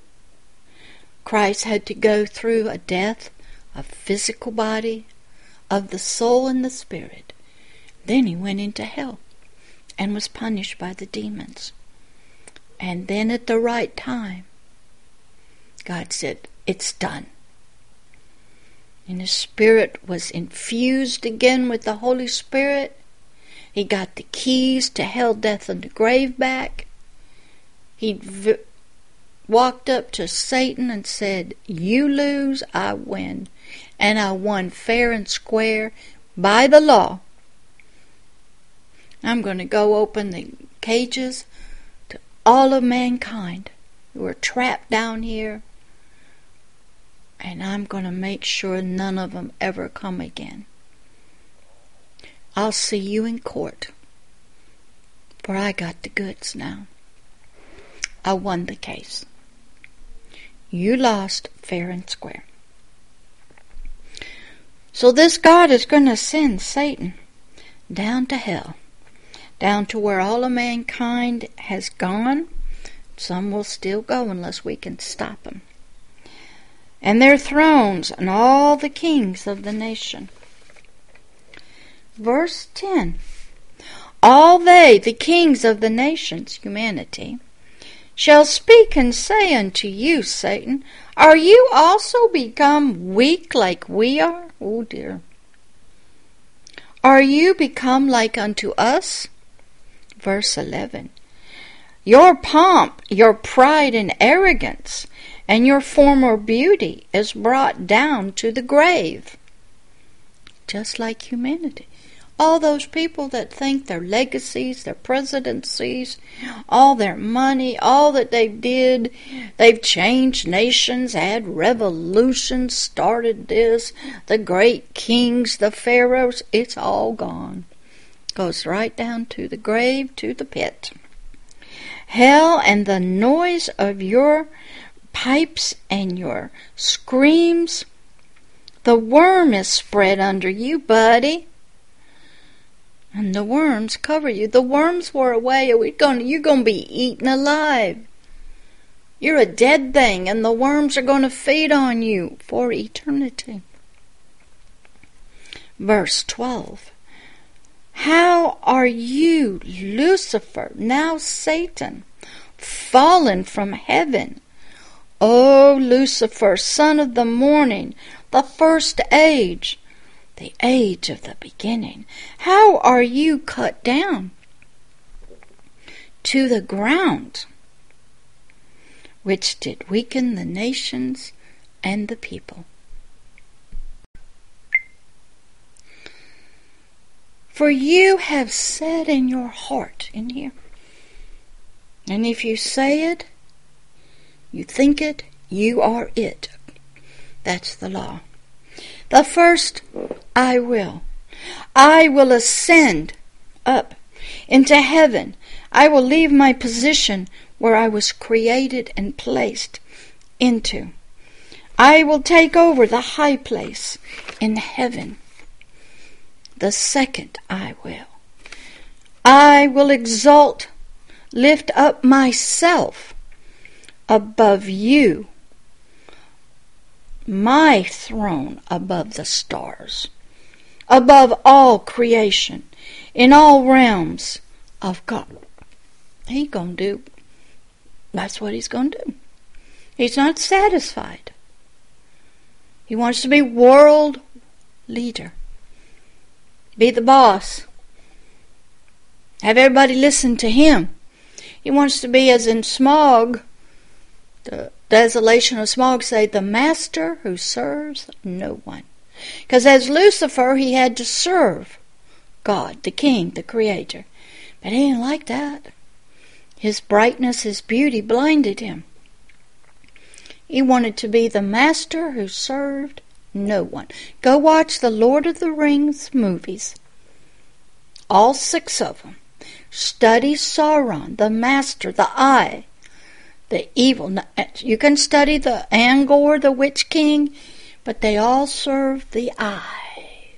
Christ had to go through a death of physical body, of the soul and the spirit. Then he went into hell and was punished by the demons. And then at the right time, God said, It's done. And his spirit was infused again with the Holy Spirit. He got the keys to hell, death, and the grave back. He walked up to Satan and said, You lose, I win. And I won fair and square by the law. I'm going to go open the cages to all of mankind who are trapped down here. And I'm going to make sure none of them ever come again. I'll see you in court. For I got the goods now. I won the case. You lost fair and square. So this God is going to send Satan down to hell, down to where all of mankind has gone. Some will still go unless we can stop them. And their thrones and all the kings of the nation. Verse 10 All they, the kings of the nations, humanity, shall speak and say unto you, Satan, Are you also become weak like we are? Oh dear. Are you become like unto us? Verse 11. Your pomp, your pride and arrogance, and your former beauty is brought down to the grave. Just like humanity all those people that think their legacies, their presidencies, all their money, all that they did, they've changed nations, had revolutions, started this, the great kings, the pharaohs, it's all gone. Goes right down to the grave, to the pit. Hell and the noise of your pipes and your screams, the worm is spread under you, buddy and the worms cover you. The worms were away. We're going, you're going to be eaten alive. You're a dead thing, and the worms are going to feed on you for eternity. Verse 12 How are you, Lucifer, now Satan, fallen from heaven? O Lucifer, son of the morning, the first age the age of the beginning. How are you cut down to the ground, which did weaken the nations and the people? For you have said in your heart, in here, and if you say it, you think it, you are it. That's the law. The first, I will. I will ascend up into heaven. I will leave my position where I was created and placed into. I will take over the high place in heaven. The second, I will. I will exalt, lift up myself above you my throne above the stars, above all creation, in all realms of God. He gonna do. That's what he's gonna do. He's not satisfied. He wants to be world leader. Be the boss. Have everybody listen to him. He wants to be as in Smaug, the Desolation of Smaug say, the master who serves no one. Because as Lucifer, he had to serve God, the King, the Creator. But he didn't like that. His brightness, his beauty blinded him. He wanted to be the master who served no one. Go watch the Lord of the Rings movies. All six of them. Study Sauron, the master, the eye the evil. You can study the Angor, the Witch King, but they all served the eye.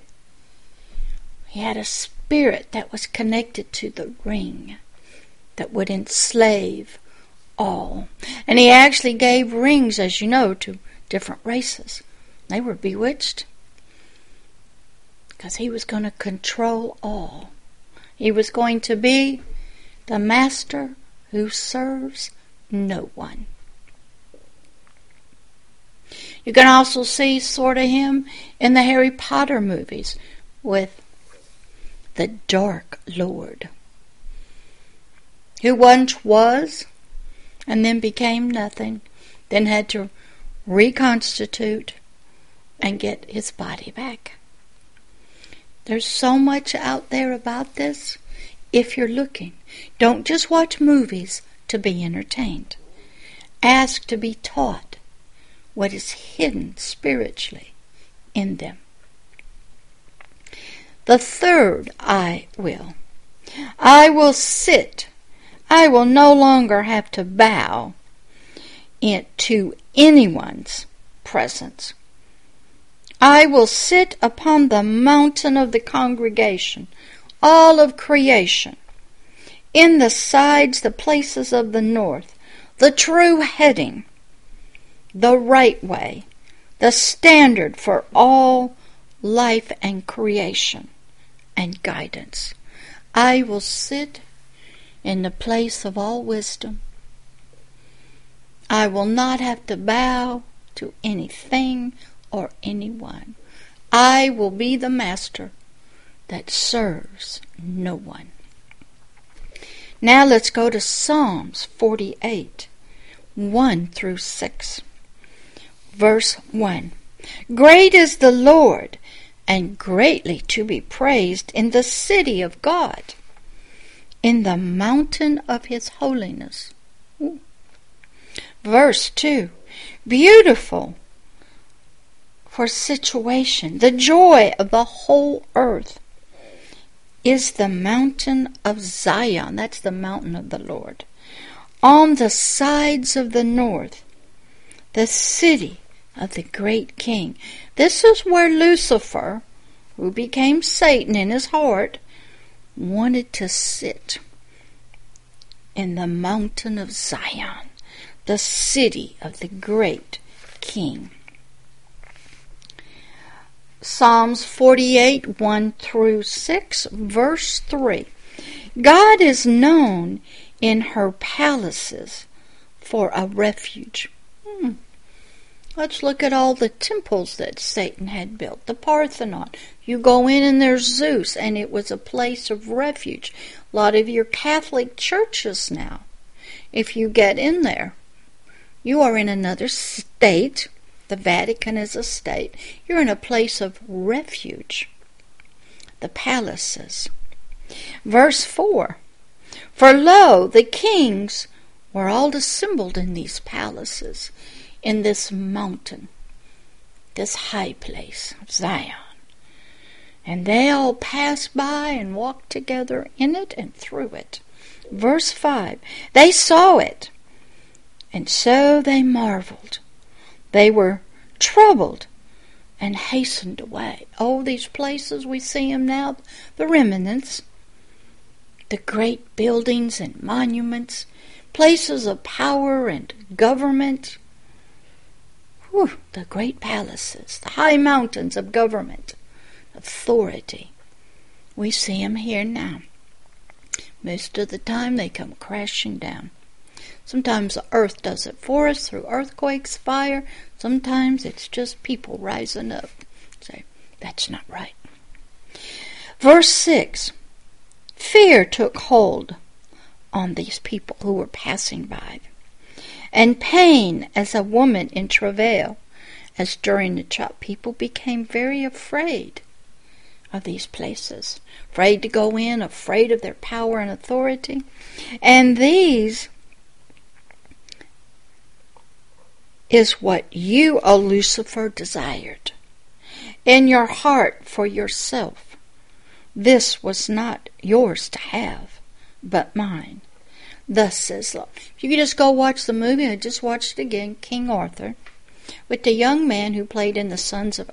He had a spirit that was connected to the ring that would enslave all. And he actually gave rings, as you know, to different races. They were bewitched because he was going to control all. He was going to be the master who serves no one. You can also see sort of him in the Harry Potter movies with the Dark Lord, who once was and then became nothing, then had to reconstitute and get his body back. There's so much out there about this if you're looking. Don't just watch movies, to be entertained. Ask to be taught what is hidden spiritually in them. The third I will. I will sit. I will no longer have to bow to anyone's presence. I will sit upon the mountain of the congregation, all of creation, in the sides, the places of the north, the true heading, the right way, the standard for all life and creation and guidance. I will sit in the place of all wisdom, I will not have to bow to anything or anyone. I will be the master that serves no one. Now let's go to Psalms 48, 1 through 6. Verse 1 Great is the Lord, and greatly to be praised in the city of God, in the mountain of his holiness. Verse 2 Beautiful for situation, the joy of the whole earth is the mountain of Zion. That's the mountain of the Lord. On the sides of the north, the city of the great king. This is where Lucifer, who became Satan in his heart, wanted to sit in the mountain of Zion, the city of the great king. Psalms 48, 1 through 6, verse 3. God is known in her palaces for a refuge. Hmm. Let's look at all the temples that Satan had built. The Parthenon. You go in and there's Zeus, and it was a place of refuge. A lot of your Catholic churches now, if you get in there, you are in another state the Vatican is a state. You're in a place of refuge. The palaces. Verse 4 For lo, the kings were all assembled in these palaces, in this mountain, this high place, of Zion. And they all passed by and walked together in it and through it. Verse 5 They saw it, and so they marveled. They were troubled and hastened away. Oh, these places we see them now, the remnants, the great buildings and monuments, places of power and government. Whew, the great palaces, the high mountains of government, authority. We see them here now. Most of the time they come crashing down. Sometimes the earth does it for us through earthquakes, fire. Sometimes it's just people rising up. Say, that's not right. Verse 6 Fear took hold on these people who were passing by, and pain as a woman in travail, as during the chop, people became very afraid of these places, afraid to go in, afraid of their power and authority. And these is what you, O Lucifer, desired in your heart for yourself. This was not yours to have, but mine. Thus says Lord. You can just go watch the movie. I just watched it again, King Arthur, with the young man who played in the Sons of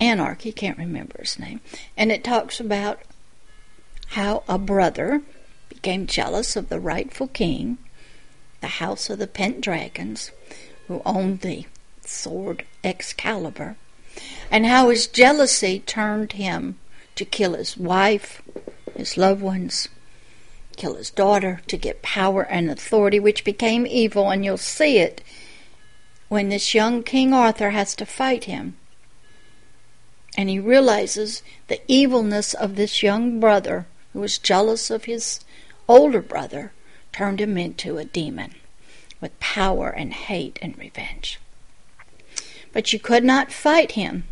Anarchy. Can't remember his name. And it talks about how a brother became jealous of the rightful king, the house of the Pendragons, who owned the sword Excalibur, and how his jealousy turned him to kill his wife, his loved ones, kill his daughter to get power and authority, which became evil, and you'll see it when this young King Arthur has to fight him. And he realizes the evilness of this young brother who was jealous of his older brother, turned him into a demon with power and hate and revenge. But you could not fight him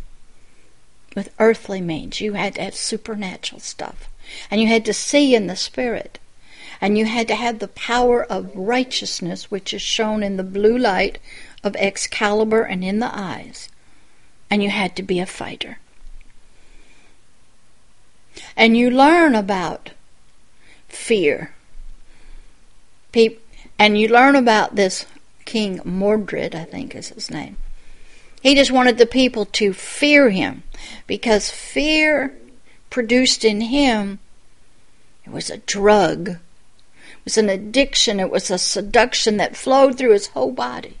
with earthly means. You had to have supernatural stuff. And you had to see in the Spirit. And you had to have the power of righteousness, which is shown in the blue light of Excalibur and in the eyes. And you had to be a fighter. And you learn about fear. People, and you learn about this King Mordred, I think is his name. He just wanted the people to fear him because fear produced in him it was a drug. It was an addiction. It was a seduction that flowed through his whole body.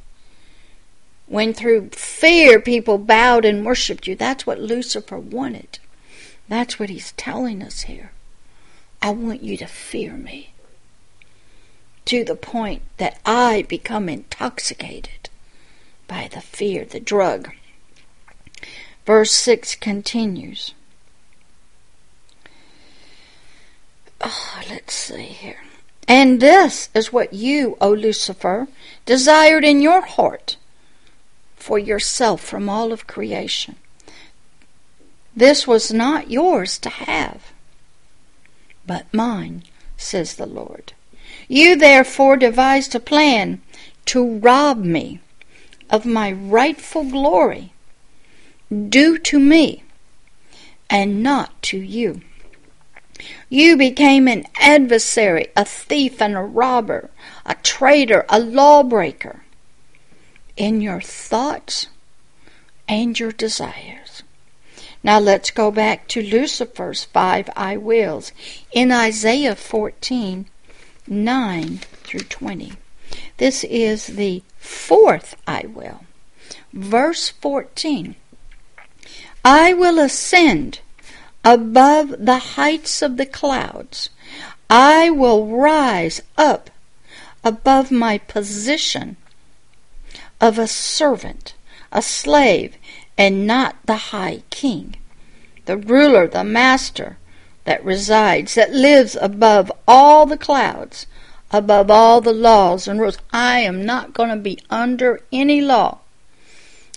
When through fear people bowed and worshiped you, that's what Lucifer wanted. That's what he's telling us here. I want you to fear me to the point that I become intoxicated by the fear, the drug. Verse 6 continues. Oh, let's see here. And this is what you, O Lucifer, desired in your heart for yourself from all of creation. This was not yours to have, but mine, says the Lord. You therefore devised a plan to rob me of my rightful glory due to me and not to you. You became an adversary, a thief, and a robber, a traitor, a lawbreaker in your thoughts and your desires. Now let's go back to Lucifer's five I wills in Isaiah 14 9 through 20. This is the fourth I will. Verse 14 I will ascend above the heights of the clouds. I will rise up above my position of a servant, a slave, and not the high king, the ruler, the master that resides, that lives above all the clouds, above all the laws and rules. I am not going to be under any law.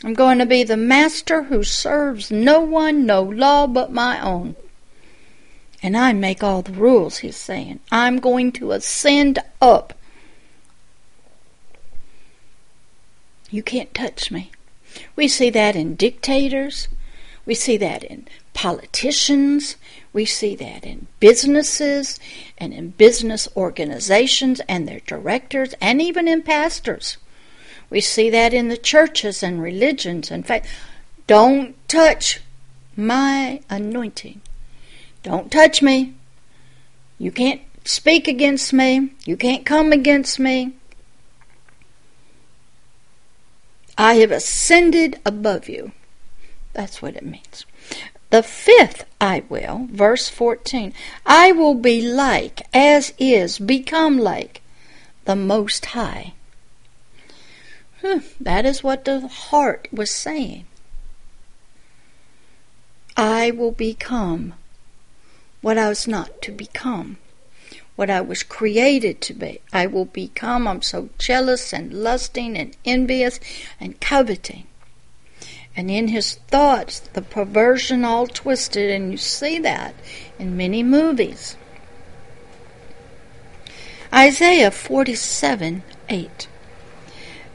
I'm going to be the master who serves no one, no law but my own. And I make all the rules, he's saying. I'm going to ascend up. You can't touch me. We see that in dictators. We see that in politicians. We see that in businesses and in business organizations and their directors and even in pastors. We see that in the churches and religions and faith. Don't touch my anointing. Don't touch me. You can't speak against me. You can't come against me. I have ascended above you. That's what it means. The fifth I will, verse 14, I will be like, as is, become like the Most High. That is what the heart was saying. I will become what I was not to become, what I was created to be. I will become, I'm so jealous and lusting and envious and coveting. And in his thoughts, the perversion all twisted, and you see that in many movies. Isaiah 47 8.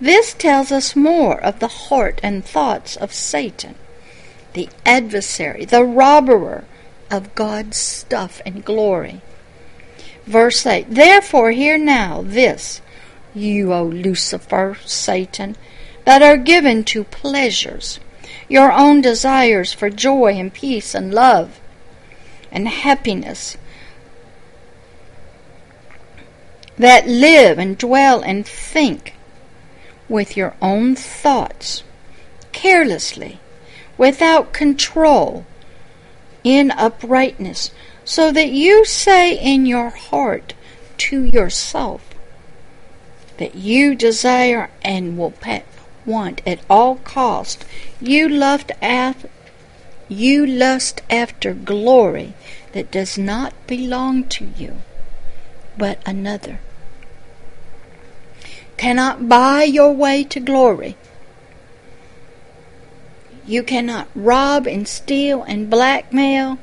This tells us more of the heart and thoughts of Satan, the adversary, the robber of God's stuff and glory. Verse 8 Therefore, hear now this, you, O Lucifer, Satan, that are given to pleasures, your own desires for joy and peace and love and happiness, that live and dwell and think with your own thoughts, carelessly, without control, in uprightness, so that you say in your heart to yourself that you desire and will want at all cost. You lust after you lust after glory that does not belong to you, but another cannot buy your way to glory. You cannot rob and steal and blackmail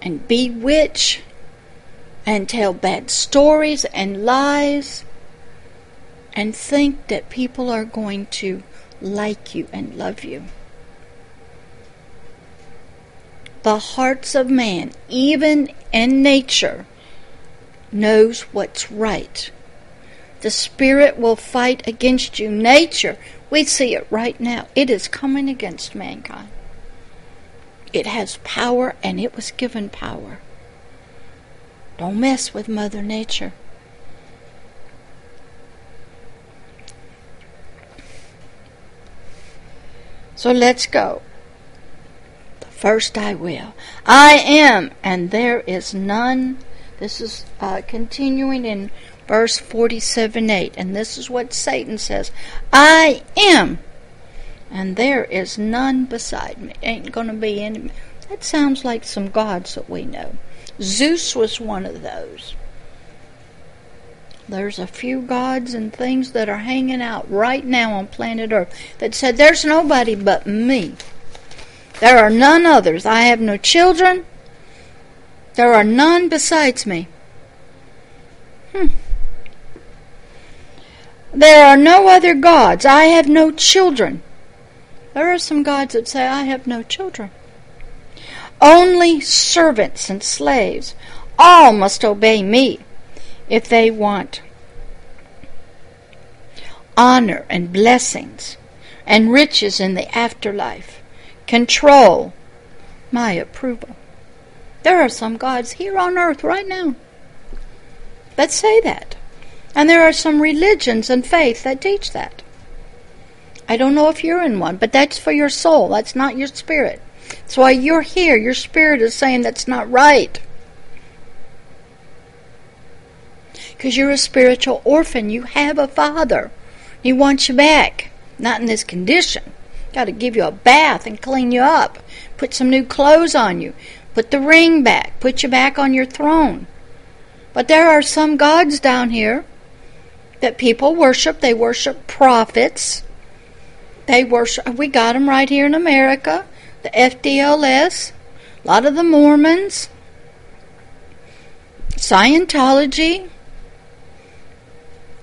and bewitch and tell bad stories and lies and think that people are going to like you and love you. The hearts of man, even in nature, knows what's right the Spirit will fight against you. Nature, we see it right now. It is coming against mankind. It has power and it was given power. Don't mess with Mother Nature. So let's go. The first I will. I am, and there is none. This is uh, continuing in verse 47 8. And this is what Satan says I am, and there is none beside me. Ain't going to be any. That sounds like some gods that we know. Zeus was one of those. There's a few gods and things that are hanging out right now on planet Earth that said, There's nobody but me. There are none others. I have no children. There are none besides me. Hmm. There are no other gods. I have no children. There are some gods that say, I have no children. Only servants and slaves. All must obey me if they want honor and blessings and riches in the afterlife, control, my approval. There are some gods here on earth right now that say that. And there are some religions and faiths that teach that. I don't know if you're in one, but that's for your soul. That's not your spirit. That's why you're here. Your spirit is saying that's not right. Because you're a spiritual orphan. You have a father. He wants you back. Not in this condition. Got to give you a bath and clean you up. Put some new clothes on you. Put the ring back. Put you back on your throne. But there are some gods down here that people worship. They worship prophets. They worship. We got them right here in America. The FDLS. A lot of the Mormons. Scientology.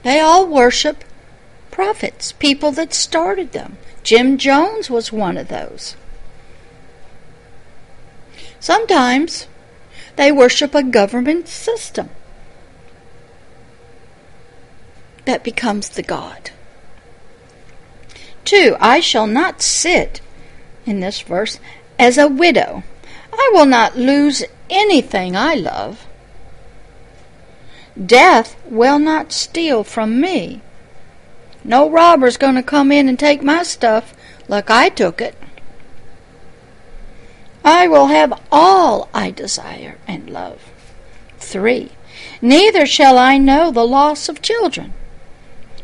They all worship prophets, people that started them. Jim Jones was one of those. Sometimes they worship a government system that becomes the God. Two, I shall not sit, in this verse, as a widow. I will not lose anything I love. Death will not steal from me. No robber's going to come in and take my stuff like I took it. I will have all I desire and love. 3. Neither shall I know the loss of children,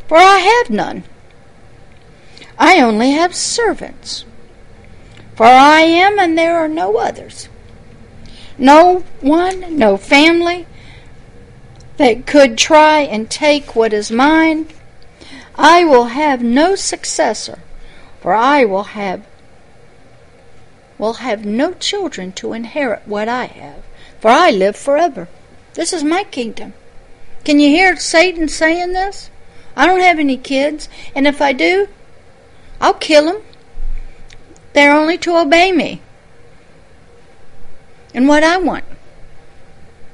for I have none. I only have servants, for I am and there are no others. No one, no family, that could try and take what is mine. I will have no successor, for I will have will have no children to inherit what I have, for I live forever. This is my kingdom. Can you hear Satan saying this? I don't have any kids, and if I do, I'll kill them. They're only to obey me and what I want.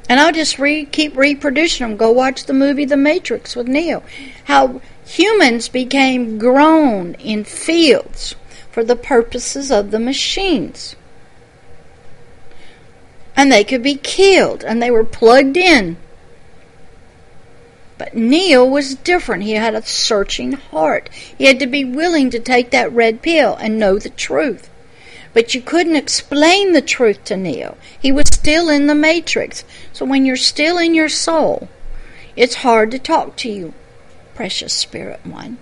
And I'll just re- keep reproducing them. Go watch the movie The Matrix with Neo. How humans became grown in fields for the purposes of the machines. And they could be killed, and they were plugged in. But Neo was different. He had a searching heart. He had to be willing to take that red pill and know the truth. But you couldn't explain the truth to Neo. He was still in the matrix. So when you're still in your soul, it's hard to talk to you, precious spirit one.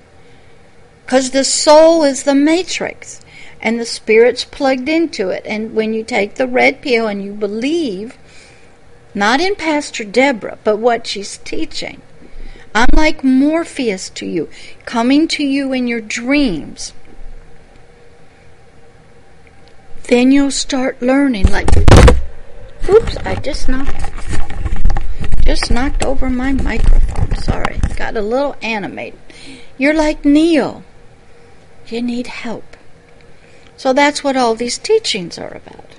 Because the soul is the matrix and the spirit's plugged into it. And when you take the red pill and you believe, not in Pastor Deborah, but what she's teaching, I'm like Morpheus to you, coming to you in your dreams then you'll start learning like oops i just knocked just knocked over my microphone. Sorry got a little animated. You're like Neo. you need help. So that's what all these teachings are about.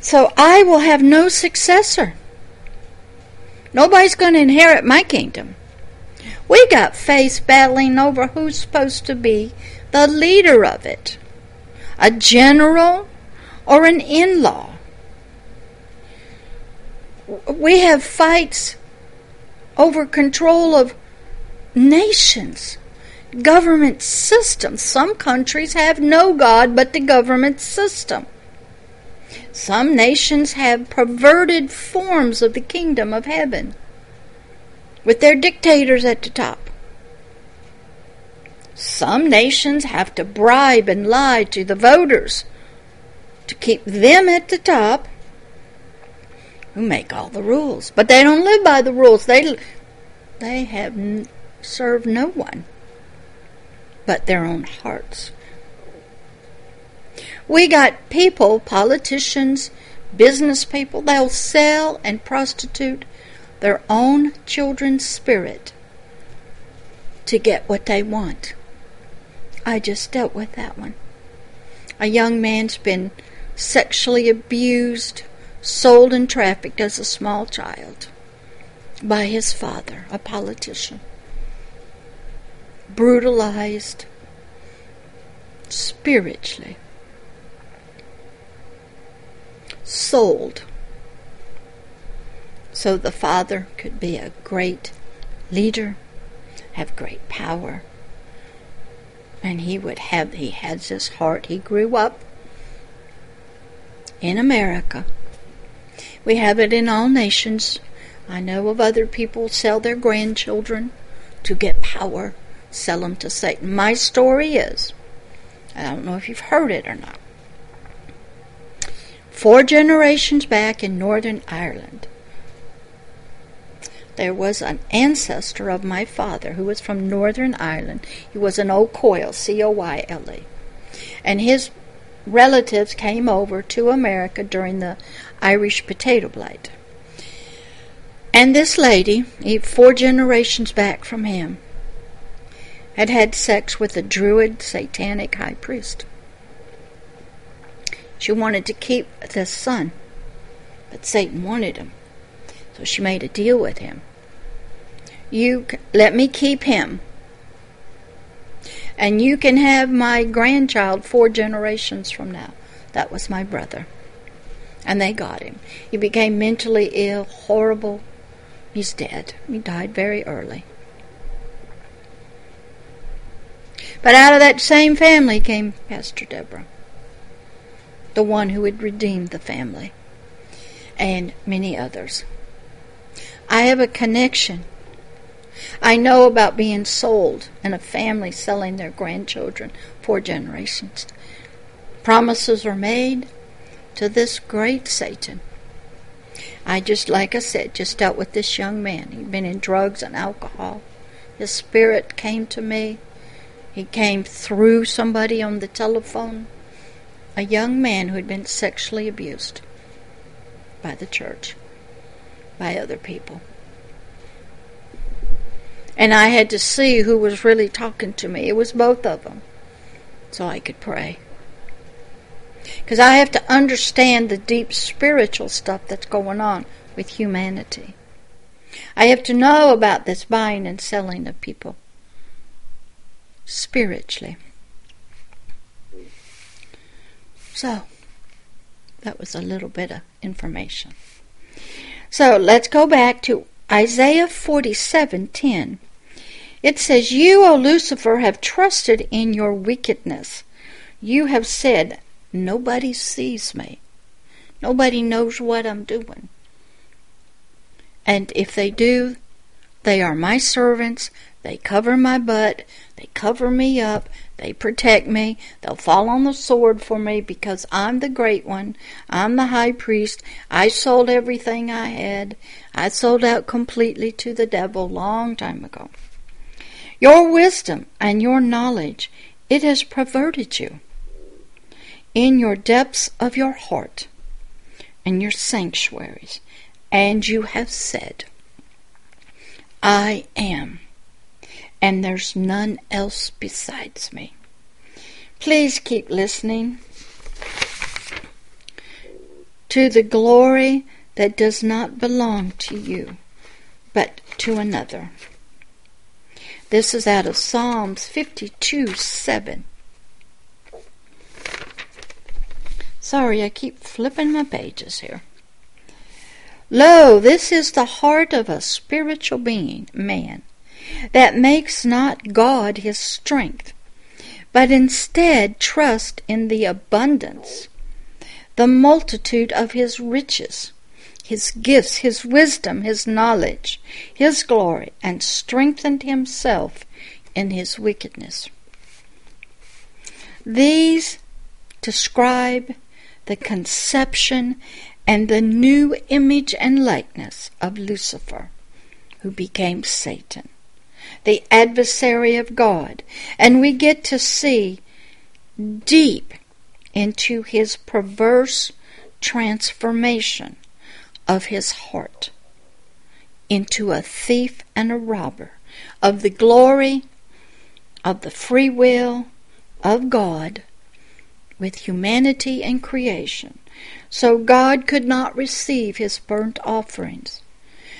So i will have no successor. Nobody's going to inherit my kingdom. We got face battling over who's supposed to be the leader of it a general, or an in law. We have fights over control of nations, government systems. Some countries have no God but the government system. Some nations have perverted forms of the kingdom of heaven. with their dictators at the top. Some nations have to bribe and lie to the voters to keep them at the top who make all the rules. But they don't live by the rules. They they have n- served no one but their own hearts. We got people, politicians, business people, they'll sell and prostitute their own children's spirit to get what they want. I just dealt with that one. A young man's been sexually abused, sold and trafficked as a small child by his father, a politician. Brutalized spiritually. Sold so the father could be a great leader, have great power. And he would have, he has this heart. He grew up in America. We have it in all nations. I know of other people sell their grandchildren to get power, sell them to Satan. My story is, I don't know if you've heard it or not. Four generations back in Northern Ireland, there was an ancestor of my father who was from Northern Ireland. He was an O'Coyle, C O Y L E. And his relatives came over to America during the Irish potato blight. And this lady, four generations back from him, had had sex with a druid satanic high priest. She wanted to keep the son, but Satan wanted him. So she made a deal with him. You let me keep him. And you can have my grandchild four generations from now. That was my brother. And they got him. He became mentally ill, horrible. He's dead. He died very early. But out of that same family came Pastor Deborah, the one who had redeemed the family, and many others. I have a connection. I know about being sold and a family selling their grandchildren for generations. Promises are made to this great Satan. I just, like I said, just dealt with this young man. He'd been in drugs and alcohol. His spirit came to me. He came through somebody on the telephone. A young man who had been sexually abused by the church by other people. And I had to see who was really talking to me. It was both of them. So I could pray. Because I have to understand the deep spiritual stuff that's going on with humanity. I have to know about this buying and selling of people spiritually. So, that was a little bit of information. So let's go back to Isaiah 47:10. It says, "You, O Lucifer, have trusted in your wickedness. You have said, nobody sees me. Nobody knows what I'm doing. And if they do, they are my servants. They cover my butt. They cover me up. They protect me. They'll fall on the sword for me because I'm the great one. I'm the high priest. I sold everything I had. I sold out completely to the devil long time ago. Your wisdom and your knowledge, it has perverted you. In your depths of your heart and your sanctuaries, and you have said, I am and there's none else besides me. Please keep listening to the glory that does not belong to you, but to another. This is out of Psalms 52 7. Sorry, I keep flipping my pages here. Lo, this is the heart of a spiritual being, man that makes not God his strength, but instead trust in the abundance, the multitude of his riches, his gifts, his wisdom, his knowledge, his glory, and strengthened himself in his wickedness. These describe the conception and the new image and likeness of Lucifer, who became Satan, the adversary of God, and we get to see deep into his perverse transformation of his heart into a thief and a robber of the glory of the free will of God with humanity and creation. So God could not receive his burnt offerings,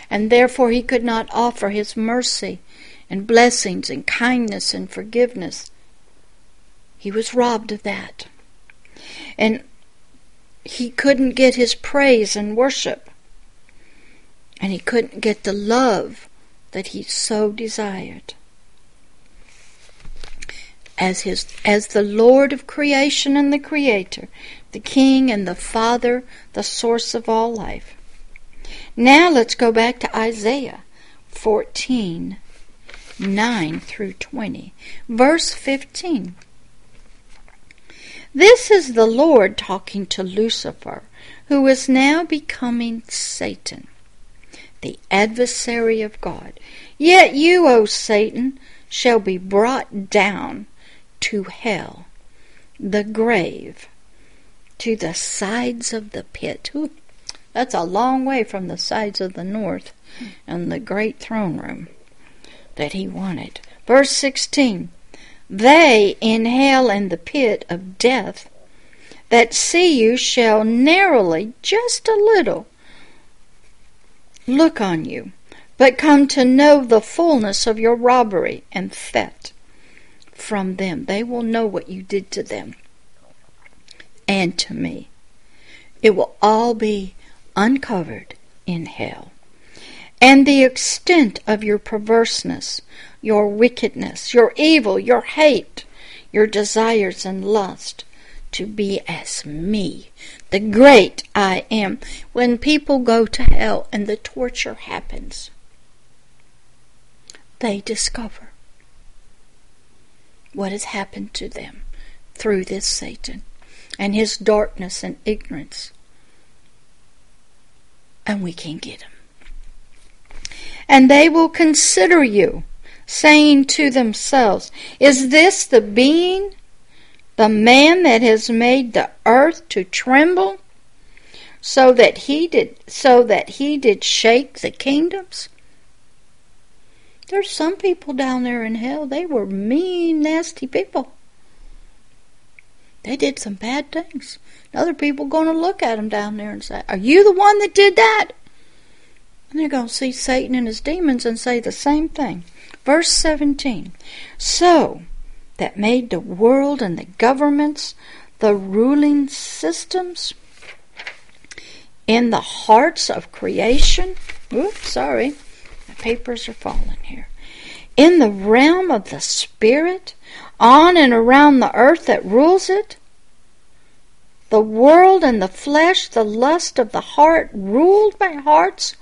and therefore he could not offer his mercy and blessings and kindness and forgiveness. He was robbed of that. And he couldn't get his praise and worship. And he couldn't get the love that he so desired. As his as the Lord of creation and the creator, the king and the father, the source of all life. Now let's go back to Isaiah 14 9 through 20. Verse 15. This is the Lord talking to Lucifer, who is now becoming Satan, the adversary of God. Yet you, O Satan, shall be brought down to hell, the grave, to the sides of the pit. Ooh, that's a long way from the sides of the north and the great throne room that he wanted. Verse 16 they in hell and the pit of death that see you shall narrowly, just a little, look on you, but come to know the fullness of your robbery and theft from them. They will know what you did to them and to me. It will all be uncovered in hell. And the extent of your perverseness your wickedness, your evil, your hate, your desires and lust to be as me, the great I am. When people go to hell and the torture happens, they discover what has happened to them through this Satan and his darkness and ignorance. And we can get him. And they will consider you saying to themselves, Is this the being, the man that has made the earth to tremble, so that he did so that he did shake the kingdoms? There's some people down there in hell, they were mean, nasty people. They did some bad things. other people going to look at them down there and say, Are you the one that did that? And they're going to see Satan and his demons and say the same thing. Verse 17 So that made the world and the governments, the ruling systems in the hearts of creation. Oops, sorry. the papers are falling here. In the realm of the spirit, on and around the earth that rules it. The world and the flesh, the lust of the heart, ruled by hearts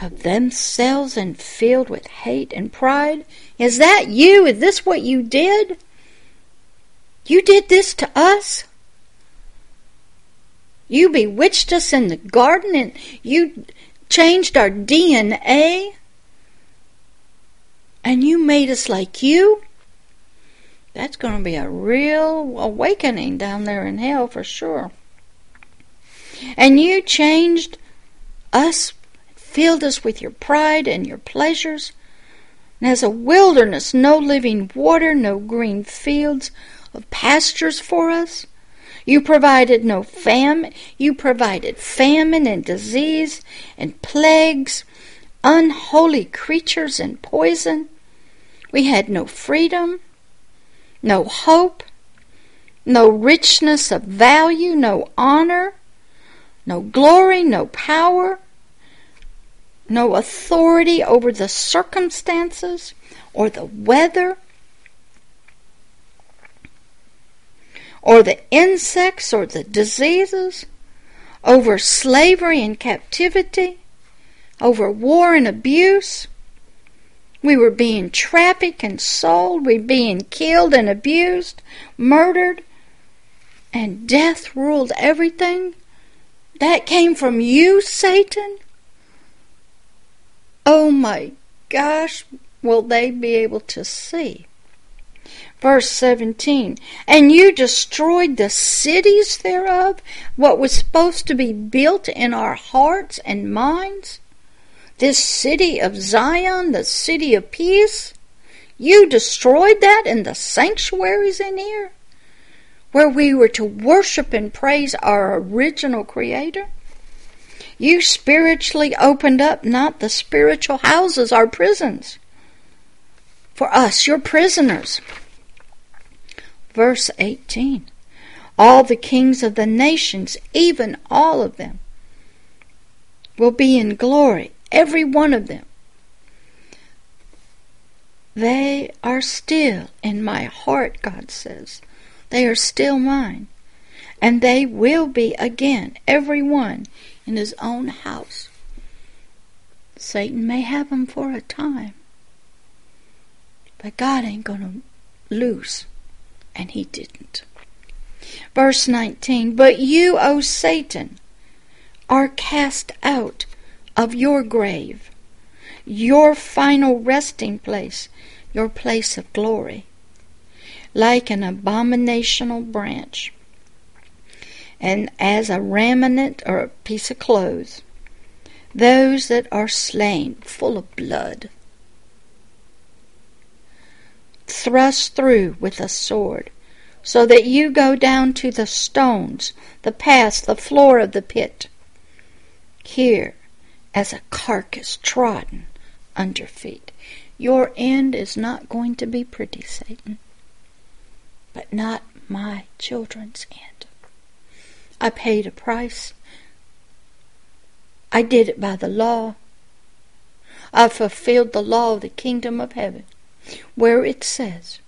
of themselves and filled with hate and pride? Is that you? Is this what you did? You did this to us? You bewitched us in the garden and you changed our DNA? And you made us like you? That's going to be a real awakening down there in hell for sure. And you changed us filled us with your pride and your pleasures. And as a wilderness, no living water, no green fields of pastures for us. You provided no famine. You provided famine and disease and plagues, unholy creatures and poison. We had no freedom, no hope, no richness of value, no honor, no glory, no power, no authority over the circumstances or the weather or the insects or the diseases. over slavery and captivity, over war and abuse. We were being trafficked and sold. We were being killed and abused, murdered, and death ruled everything. That came from you, Satan? Oh my gosh, will they be able to see? Verse 17, and you destroyed the cities thereof, what was supposed to be built in our hearts and minds? This city of Zion, the city of peace? You destroyed that in the sanctuaries in here? Where we were to worship and praise our original Creator? You spiritually opened up not the spiritual houses, our prisons. For us, your prisoners. Verse 18 All the kings of the nations, even all of them, will be in glory, every one of them. They are still in my heart, God says. They are still mine. And they will be again, every one in his own house. Satan may have him for a time, but God ain't going to lose and he didn't. Verse 19 But you, O Satan, are cast out of your grave, your final resting place, your place of glory, like an abominational branch, and as a remnant or a piece of clothes, those that are slain, full of blood thrust through with a sword, so that you go down to the stones, the paths, the floor of the pit. Here, as a carcass trodden under feet. Your end is not going to be pretty, Satan, but not my children's end. I paid a price. I did it by the law. I fulfilled the law of the kingdom of heaven where it says,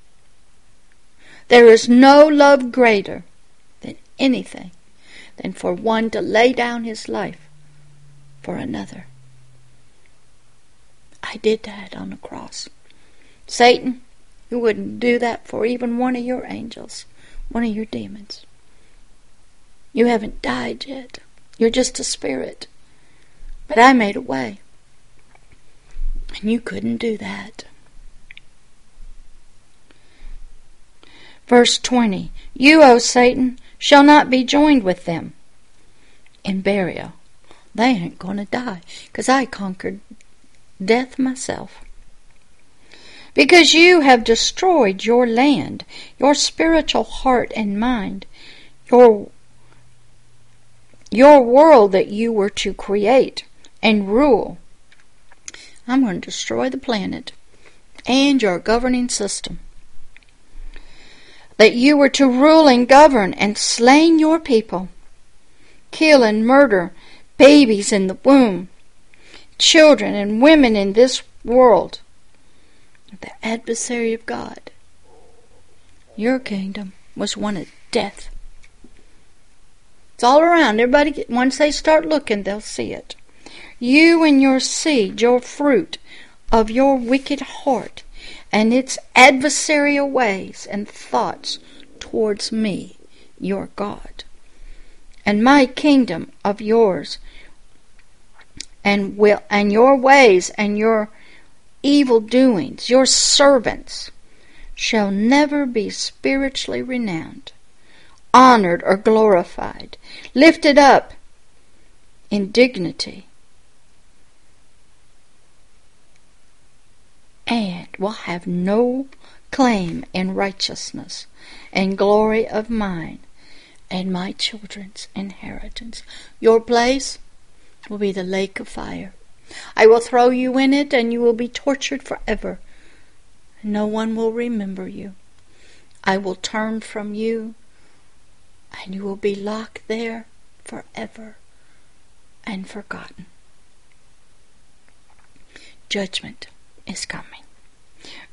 There is no love greater than anything than for one to lay down his life for another. I did that on the cross. Satan, you wouldn't do that for even one of your angels, one of your demons. You haven't died yet. You're just a spirit. But I made a way. And you couldn't do that. Verse 20 You, O Satan, shall not be joined with them in burial. They ain't going to die, 'cause I conquered death myself. Because you have destroyed your land, your spiritual heart and mind, your your world that you were to create and rule. I'm going to destroy the planet and your governing system that you were to rule and govern and slain your people, kill and murder babies in the womb, children and women in this world, the adversary of God. Your kingdom was one of death. It's all around. Everybody, once they start looking, they'll see it. You and your seed, your fruit of your wicked heart, and its adversarial ways and thoughts towards me, your God. And my kingdom of yours, and will and your ways and your evil doings, your servants, shall never be spiritually renowned, honored or glorified, lifted up in dignity and will have no claim in righteousness and glory of mine and my children's inheritance. Your place will be the lake of fire. I will throw you in it, and you will be tortured forever. No one will remember you. I will turn from you, and you will be locked there forever and forgotten. Judgment is coming.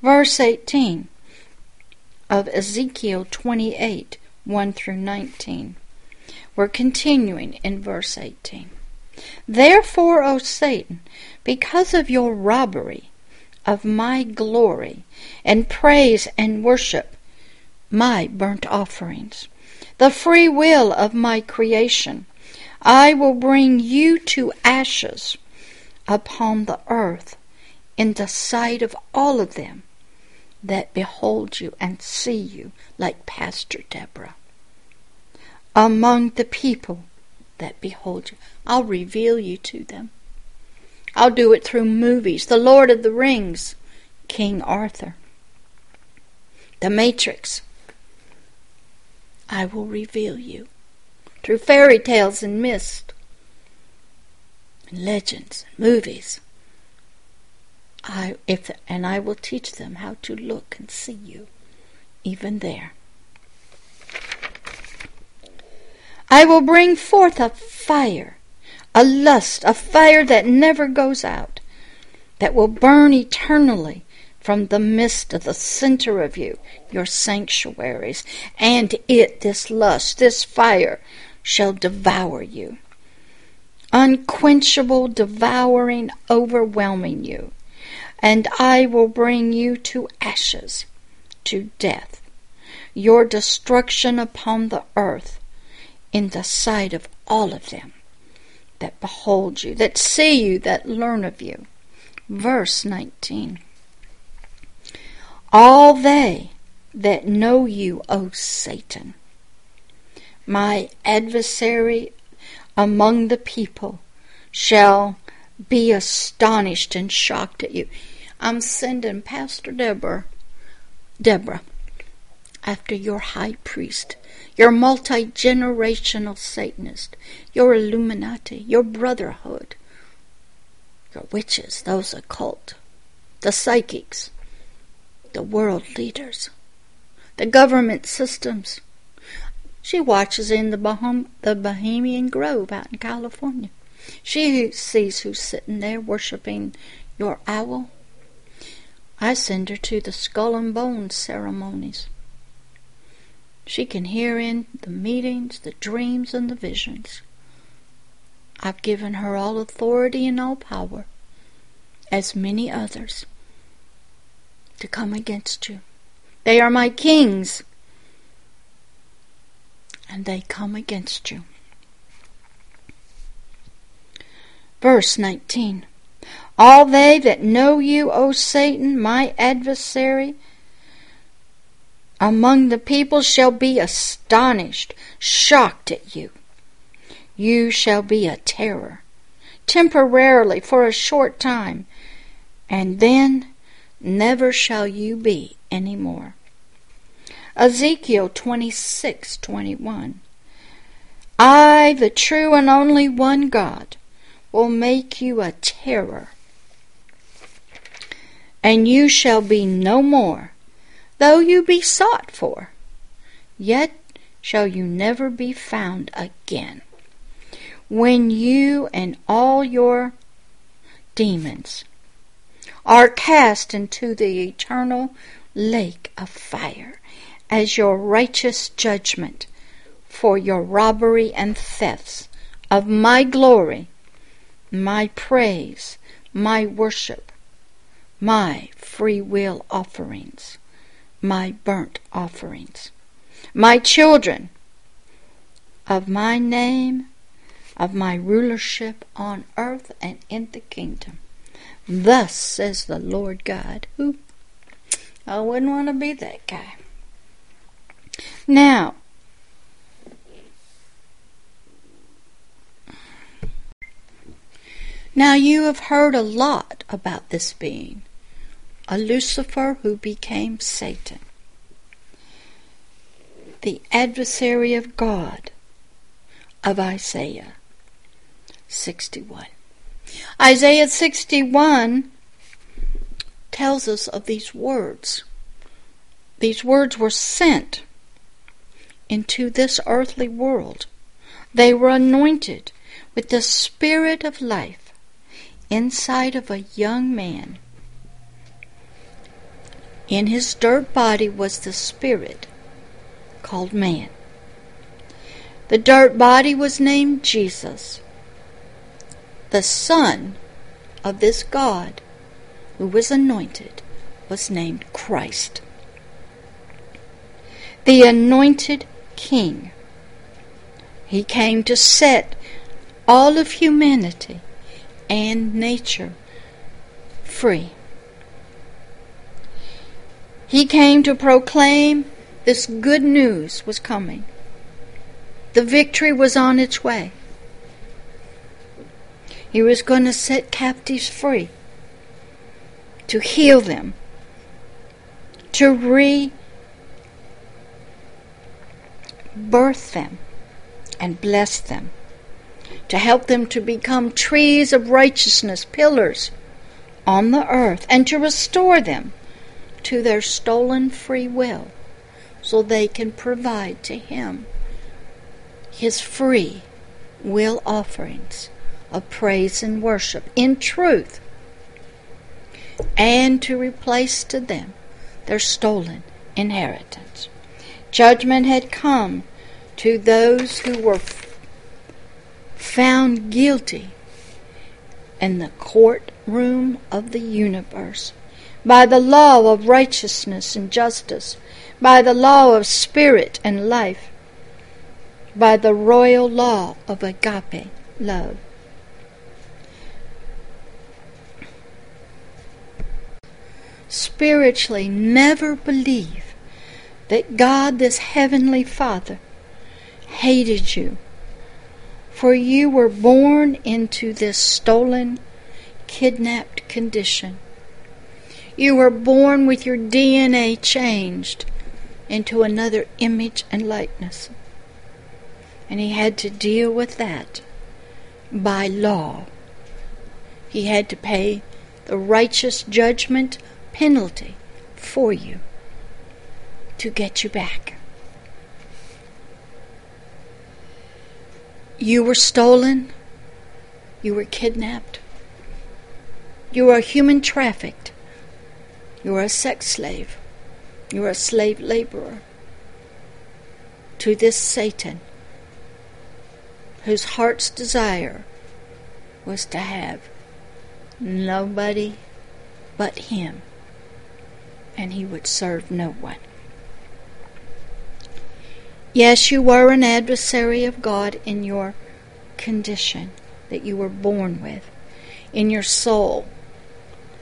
Verse 18 of Ezekiel 28 1 through 19. We're continuing in verse 18. Therefore, O Satan, because of your robbery of my glory and praise and worship, my burnt offerings, the free will of my creation, I will bring you to ashes upon the earth in the sight of all of them that behold you and see you like Pastor Deborah. Among the people that behold you, I'll reveal you to them. I'll do it through movies. The Lord of the Rings, King Arthur. The Matrix. I will reveal you through fairy tales and mist, and legends, and movies. I if and I will teach them how to look and see you, even there. I will bring forth a fire, a lust, a fire that never goes out, that will burn eternally from the midst of the center of you, your sanctuaries, and it, this lust, this fire, shall devour you. Unquenchable, devouring, overwhelming you and I will bring you to ashes, to death, your destruction upon the earth, in the sight of all of them that behold you, that see you, that learn of you. Verse 19 All they that know you, O Satan, my adversary among the people, shall be astonished and shocked at you. I'm sending Pastor Deborah, Deborah, after your high priest, your multi generational Satanist, your Illuminati, your Brotherhood, your witches, those occult, the psychics, the world leaders, the government systems. She watches in the, the Bohemian Grove out in California. She sees who's sitting there worshiping your owl. I send her to the skull and bones ceremonies. She can hear in the meetings, the dreams, and the visions. I've given her all authority and all power, as many others, to come against you. They are my kings, and they come against you. Verse 19 All they that know you, O Satan, my adversary, among the people shall be astonished, shocked at you. You shall be a terror, temporarily for a short time, and then never shall you be any more. Ezekiel 26:21 I, the true and only one God, will make you a terror. And you shall be no more, though you be sought for, yet shall you never be found again. When you and all your demons are cast into the eternal lake of fire as your righteous judgment for your robbery and thefts of my glory my praise, my worship, my free will offerings, my burnt offerings, my children, of my name, of my rulership on earth and in the kingdom. Thus says the Lord God, who I wouldn't want to be that guy. Now, Now you have heard a lot about this being, a Lucifer who became Satan, the adversary of God of Isaiah 61. Isaiah 61 tells us of these words. These words were sent into this earthly world. They were anointed with the Spirit of life inside of a young man. In his dirt body was the spirit called man. The dirt body was named Jesus. The Son of this God who was anointed was named Christ. The anointed King. He came to set all of humanity and nature free. He came to proclaim this good news was coming. The victory was on its way. He was going to set captives free, to heal them, to rebirth them, and bless them, to help them to become trees of righteousness, pillars on the earth, and to restore them to their stolen free will so they can provide to Him His free will offerings of praise and worship in truth, and to replace to them their stolen inheritance. Judgment had come to those who were found guilty in the courtroom of the universe by the law of righteousness and justice, by the law of spirit and life, by the royal law of agape love. Spiritually, never believe that God, this heavenly Father, hated you, for you were born into this stolen, kidnapped condition. You were born with your DNA changed into another image and likeness. And he had to deal with that by law. He had to pay the righteous judgment penalty for you to get you back. You were stolen. You were kidnapped. You were human trafficked. You are a sex slave. You are a slave laborer to this Satan, whose heart's desire was to have nobody but him, and he would serve no one. Yes, you were an adversary of God in your condition that you were born with, in your soul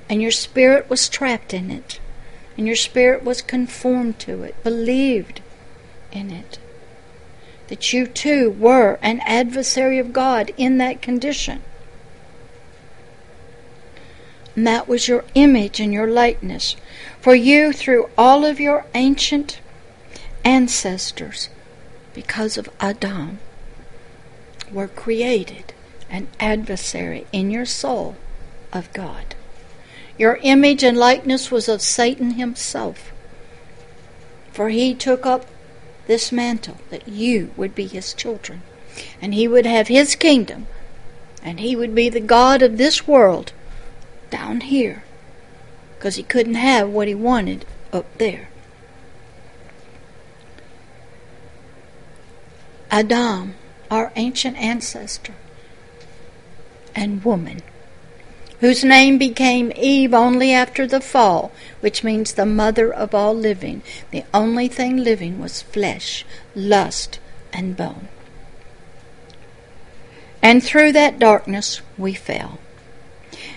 and your spirit was trapped in it, and your spirit was conformed to it, believed in it. That you too were an adversary of God in that condition. That was your image and your likeness. For you, through all of your ancient ancestors, because of Adam, were created an adversary in your soul of God. Your image and likeness was of Satan himself. For he took up this mantle that you would be his children, and he would have his kingdom, and he would be the God of this world down here, because he couldn't have what he wanted up there. Adam, our ancient ancestor, and woman whose name became Eve only after the fall, which means the mother of all living. The only thing living was flesh, lust, and bone. And through that darkness we fell.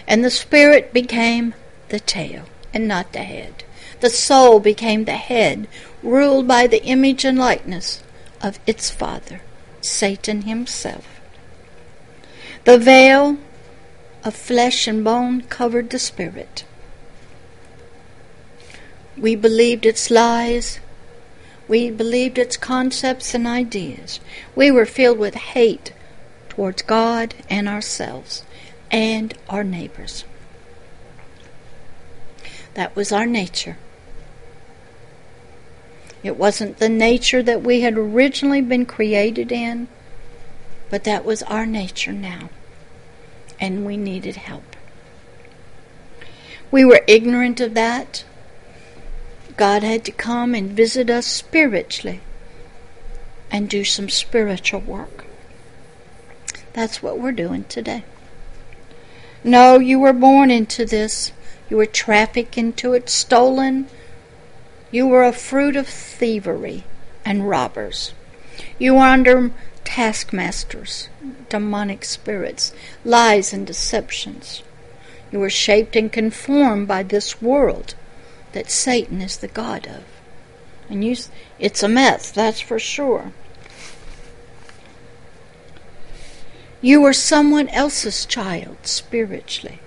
And the Spirit became the tail and not the head. The soul became the head, ruled by the image and likeness of its father, Satan himself. The veil of flesh and bone covered the spirit. We believed its lies. We believed its concepts and ideas. We were filled with hate towards God and ourselves and our neighbors. That was our nature. It wasn't the nature that we had originally been created in, but that was our nature now and we needed help. We were ignorant of that. God had to come and visit us spiritually and do some spiritual work. That's what we're doing today. No, you were born into this. You were trafficked into it, stolen. You were a fruit of thievery and robbers. You were under taskmasters, demonic spirits, lies and deceptions. You were shaped and conformed by this world that Satan is the God of. And you, it's a mess, that's for sure. You were someone else's child spiritually.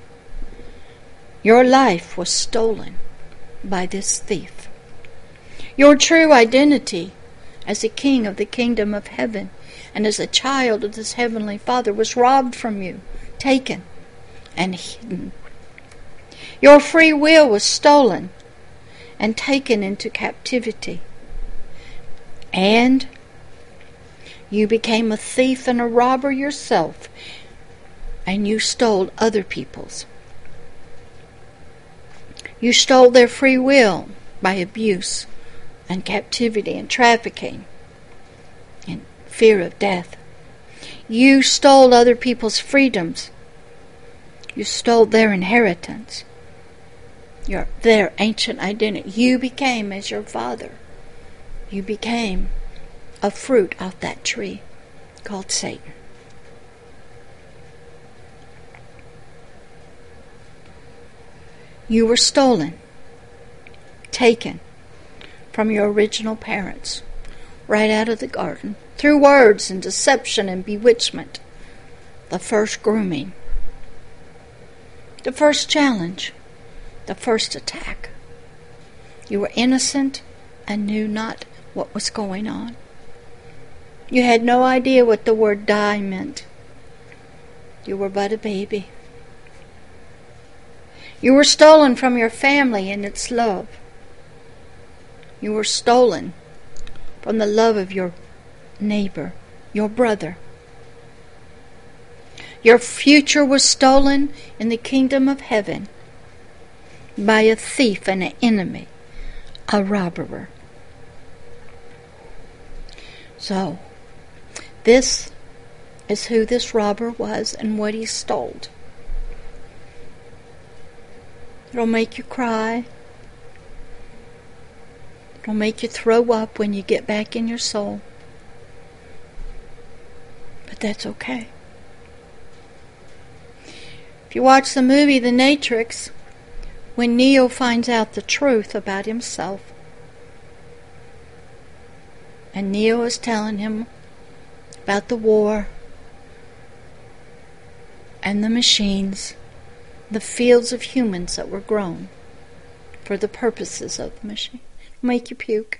Your life was stolen by this thief. Your true identity as a king of the kingdom of heaven and as a child of this heavenly Father was robbed from you, taken, and hidden. Your free will was stolen and taken into captivity. And you became a thief and a robber yourself, and you stole other people's. You stole their free will by abuse and captivity and trafficking and fear of death. You stole other people's freedoms. You stole their inheritance your their ancient identity. You became as your father. You became a fruit of that tree called Satan. You were stolen, taken from your original parents, right out of the garden, through words and deception and bewitchment, the first grooming, the first challenge the first attack. You were innocent and knew not what was going on. You had no idea what the word die meant. You were but a baby. You were stolen from your family and its love. You were stolen from the love of your neighbor, your brother. Your future was stolen in the kingdom of heaven by a thief and an enemy, a robber. So, this is who this robber was and what he stole. It'll make you cry. It'll make you throw up when you get back in your soul. But that's okay. If you watch the movie The Matrix, when Neo finds out the truth about himself. And Neo is telling him about the war and the machines, the fields of humans that were grown for the purposes of the machine. Make you puke.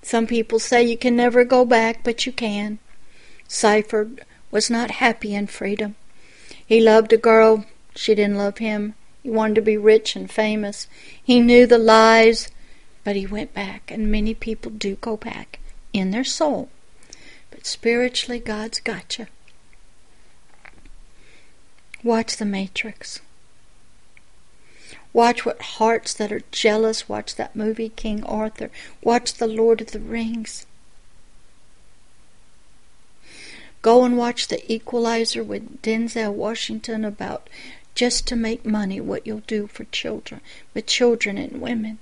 Some people say you can never go back, but you can. Cypher was not happy in freedom. He loved a girl she didn't love him. He wanted to be rich and famous. He knew the lies, but he went back, and many people do go back in their soul. But spiritually, God's got you. Watch The Matrix. Watch what hearts that are jealous. Watch that movie, King Arthur. Watch The Lord of the Rings. Go and watch The Equalizer with Denzel Washington about just to make money what you'll do for children, with children and women.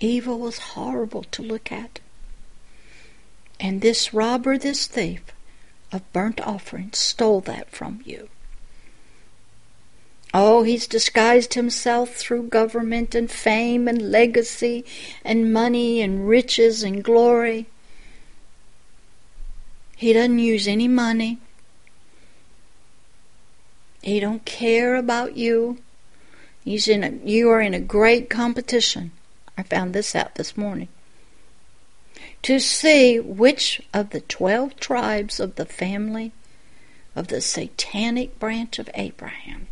Evil was horrible to look at. And this robber, this thief of burnt offerings, stole that from you. Oh, he's disguised himself through government and fame and legacy and money and riches and glory. He doesn't use any money. He don't care about you. He's in a, you are in a great competition. I found this out this morning. To see which of the twelve tribes of the family of the satanic branch of Abraham,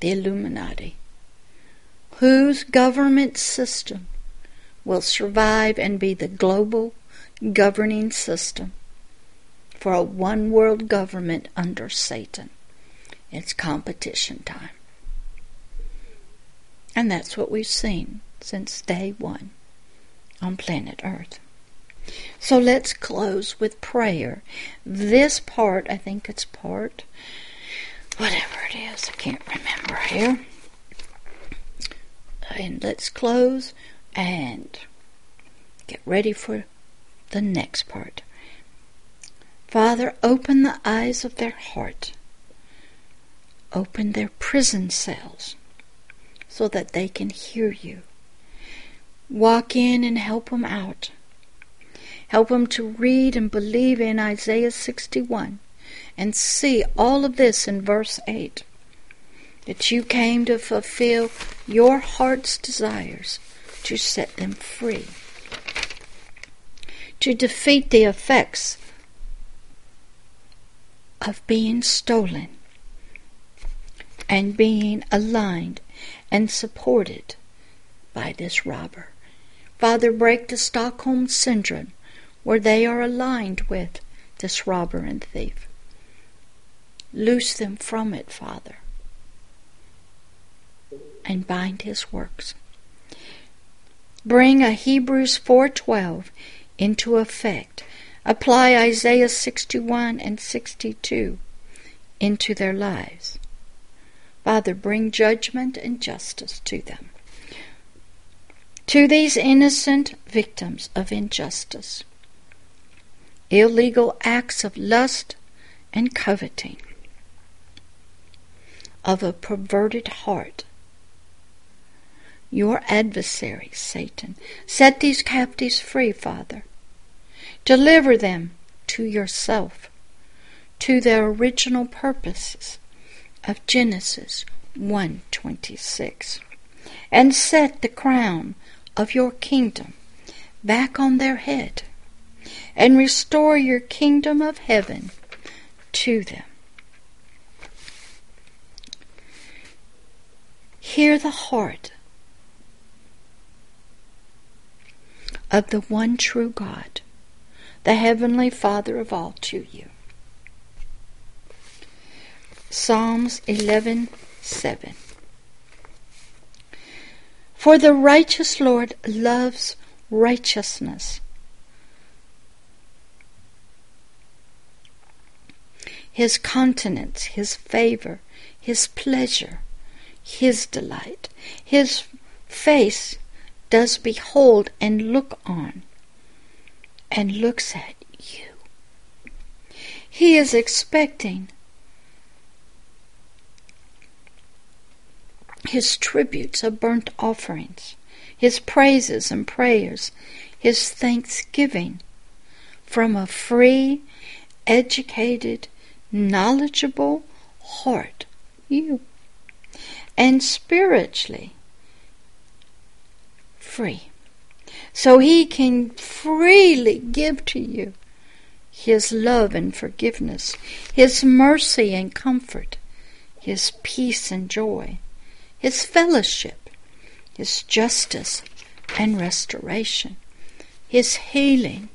the Illuminati, whose government system will survive and be the global governing system for a one world government under Satan. It's competition time. And that's what we've seen since day one on planet Earth. So let's close with prayer. This part, I think it's part, whatever it is, I can't remember here. And let's close and get ready for the next part. Father, open the eyes of their heart, open their prison cells so that they can hear you. Walk in and help them out. Help them to read and believe in Isaiah 61 and see all of this in verse 8 that you came to fulfill your heart's desires to set them free, to defeat the effects of being stolen and being aligned and supported by this robber. Father, break the Stockholm Syndrome where they are aligned with this robber and thief. Loose them from it, Father, and bind his works. Bring a Hebrews 4:12 into effect. Apply Isaiah 61 and 62 into their lives. Father, bring judgment and justice to them. To these innocent victims of injustice, illegal acts of lust and coveting, of a perverted heart, your adversary, Satan, set these captives free, Father. Deliver them to yourself, to their original purposes of Genesis 1:26 and set the crown of your kingdom back on their head and restore your kingdom of heaven to them. Hear the heart of the one true God, the Heavenly Father of all, to you. Psalms 11:7 For the righteous Lord loves righteousness. His countenance, his favor, his pleasure, his delight, his face does behold and look on and looks at you. He is expecting his tributes of burnt offerings, his praises and prayers, his thanksgiving from a free, educated, knowledgeable heart, you, and spiritually free. So he can freely give to you his love and forgiveness, his mercy and comfort, his peace and joy his fellowship, his justice and restoration, his healing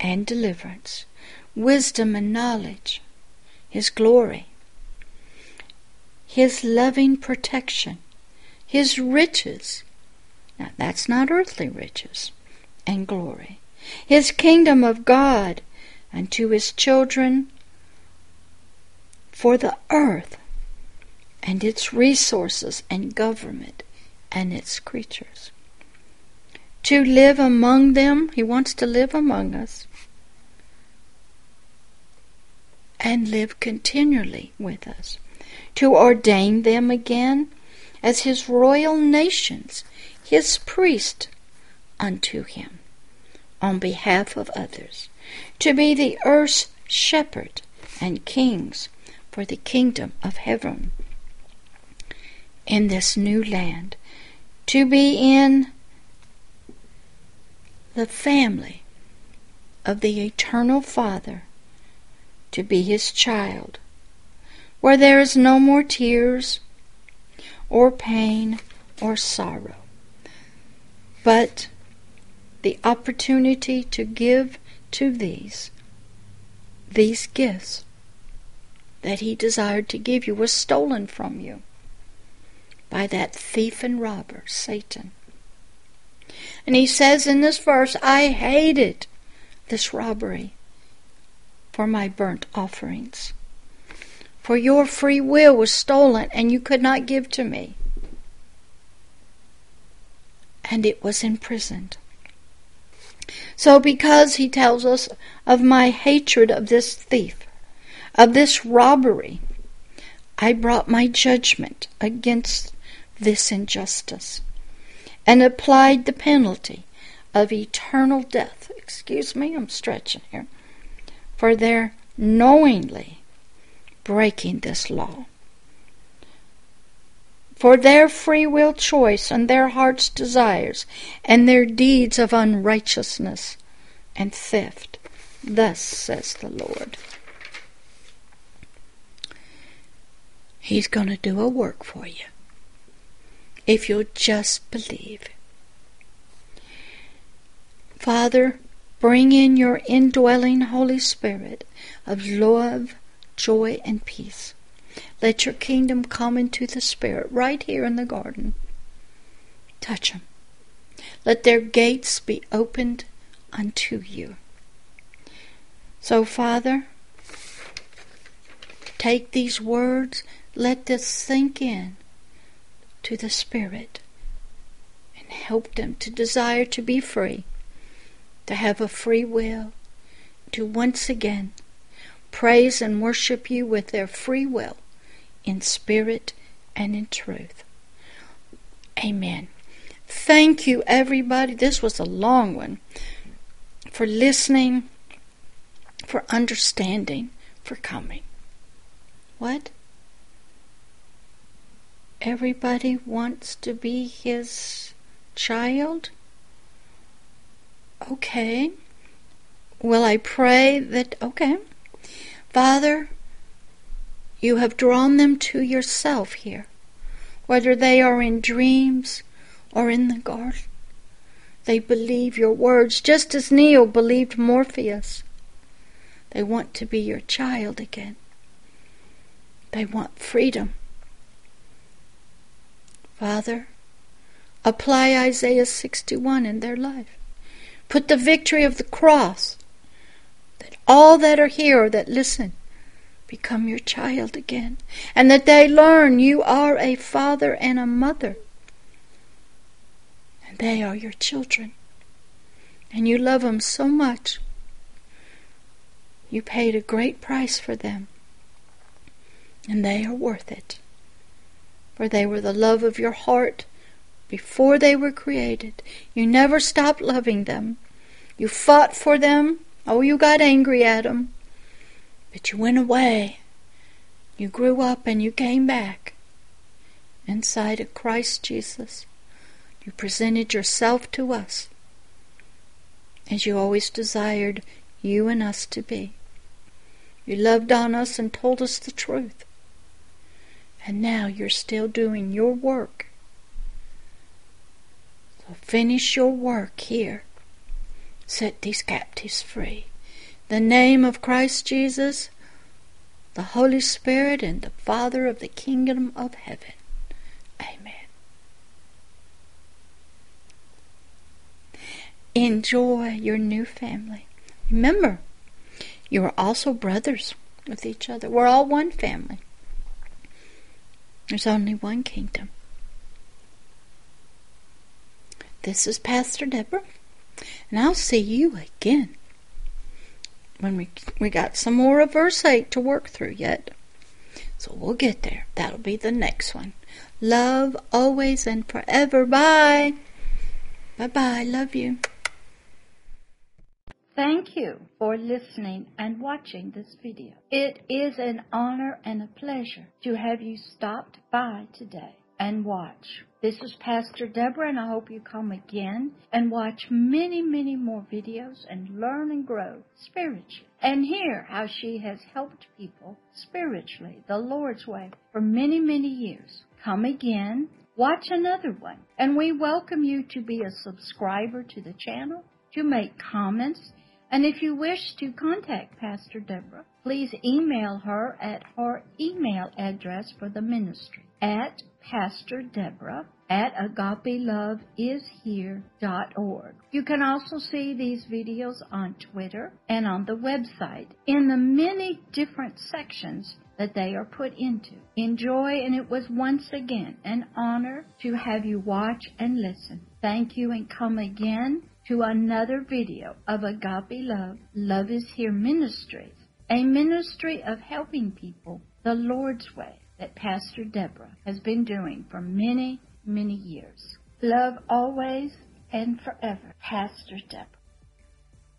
and deliverance, wisdom and knowledge, his glory, his loving protection, his riches. Now, that's not earthly riches and glory. His kingdom of God unto his children for the earth and its resources and government and its creatures. To live among them, He wants to live among us and live continually with us. To ordain them again as His royal nations, His priest unto Him on behalf of others. To be the earth's shepherd and kings for the kingdom of heaven in this new land, to be in the family of the eternal Father, to be his child, where there is no more tears or pain or sorrow, but the opportunity to give to these these gifts that he desired to give you was stolen from you by that thief and robber, Satan. And he says in this verse, I hated this robbery for my burnt offerings. For your free will was stolen and you could not give to me. And it was imprisoned. So, because he tells us of my hatred of this thief, of this robbery, I brought my judgment against this injustice and applied the penalty of eternal death. Excuse me, I'm stretching here. For their knowingly breaking this law. For their free will choice and their heart's desires and their deeds of unrighteousness and theft. Thus says the Lord. He's going to do a work for you if you'll just believe. Father, bring in your indwelling Holy Spirit of love, joy, and peace. Let your kingdom come into the Spirit right here in the garden. Touch them. Let their gates be opened unto you. So, Father, take these words, let this sink in to the Spirit and help them to desire to be free, to have a free will, to once again praise and worship you with their free will in spirit and in truth. Amen. Thank you, everybody. This was a long one. For listening, for understanding, for coming. What? Everybody wants to be his child? Okay. Well, I pray that, okay. Father, you have drawn them to yourself here, whether they are in dreams or in the garden. They believe your words just as Neo believed Morpheus. They want to be your child again. They want freedom. Father, apply Isaiah 61 in their life. Put the victory of the cross, that all that are here or that listen become your child again, and that they learn you are a father and a mother, and they are your children, and you love them so much. You paid a great price for them, and they are worth it for they were the love of your heart before they were created. You never stopped loving them. You fought for them. Oh, you got angry at them. But you went away. You grew up and you came back. Inside of Christ Jesus, you presented yourself to us as you always desired you and us to be. You loved on us and told us the truth. And now you're still doing your work. So finish your work here. Set these captives free. The name of Christ Jesus, the Holy Spirit, and the Father of the kingdom of heaven. Amen. Enjoy your new family. Remember, you are also brothers with each other. We're all one family. There's only one kingdom. This is Pastor Deborah, and I'll see you again when we we got some more of verse 8 to work through yet. So we'll get there. That'll be the next one. Love always and forever. Bye. Bye bye. Love you. Thank you for listening and watching this video. It is an honor and a pleasure to have you stopped by today and watch. This is Pastor Deborah and I hope you come again and watch many, many more videos and learn and grow spiritually and hear how she has helped people spiritually the Lord's way for many, many years. Come again, watch another one, and we welcome you to be a subscriber to the channel, to make comments, And if you wish to contact Pastor Deborah, please email her at her email address for the ministry at Pastor Deborah at agapeloveishere.org. You can also see these videos on Twitter and on the website in the many different sections that they are put into. Enjoy, and it was once again an honor to have you watch and listen. Thank you, and come again to another video of Agape Love, Love is Here Ministries, a ministry of helping people the Lord's way that Pastor Deborah has been doing for many, many years. Love always and forever, Pastor Deborah.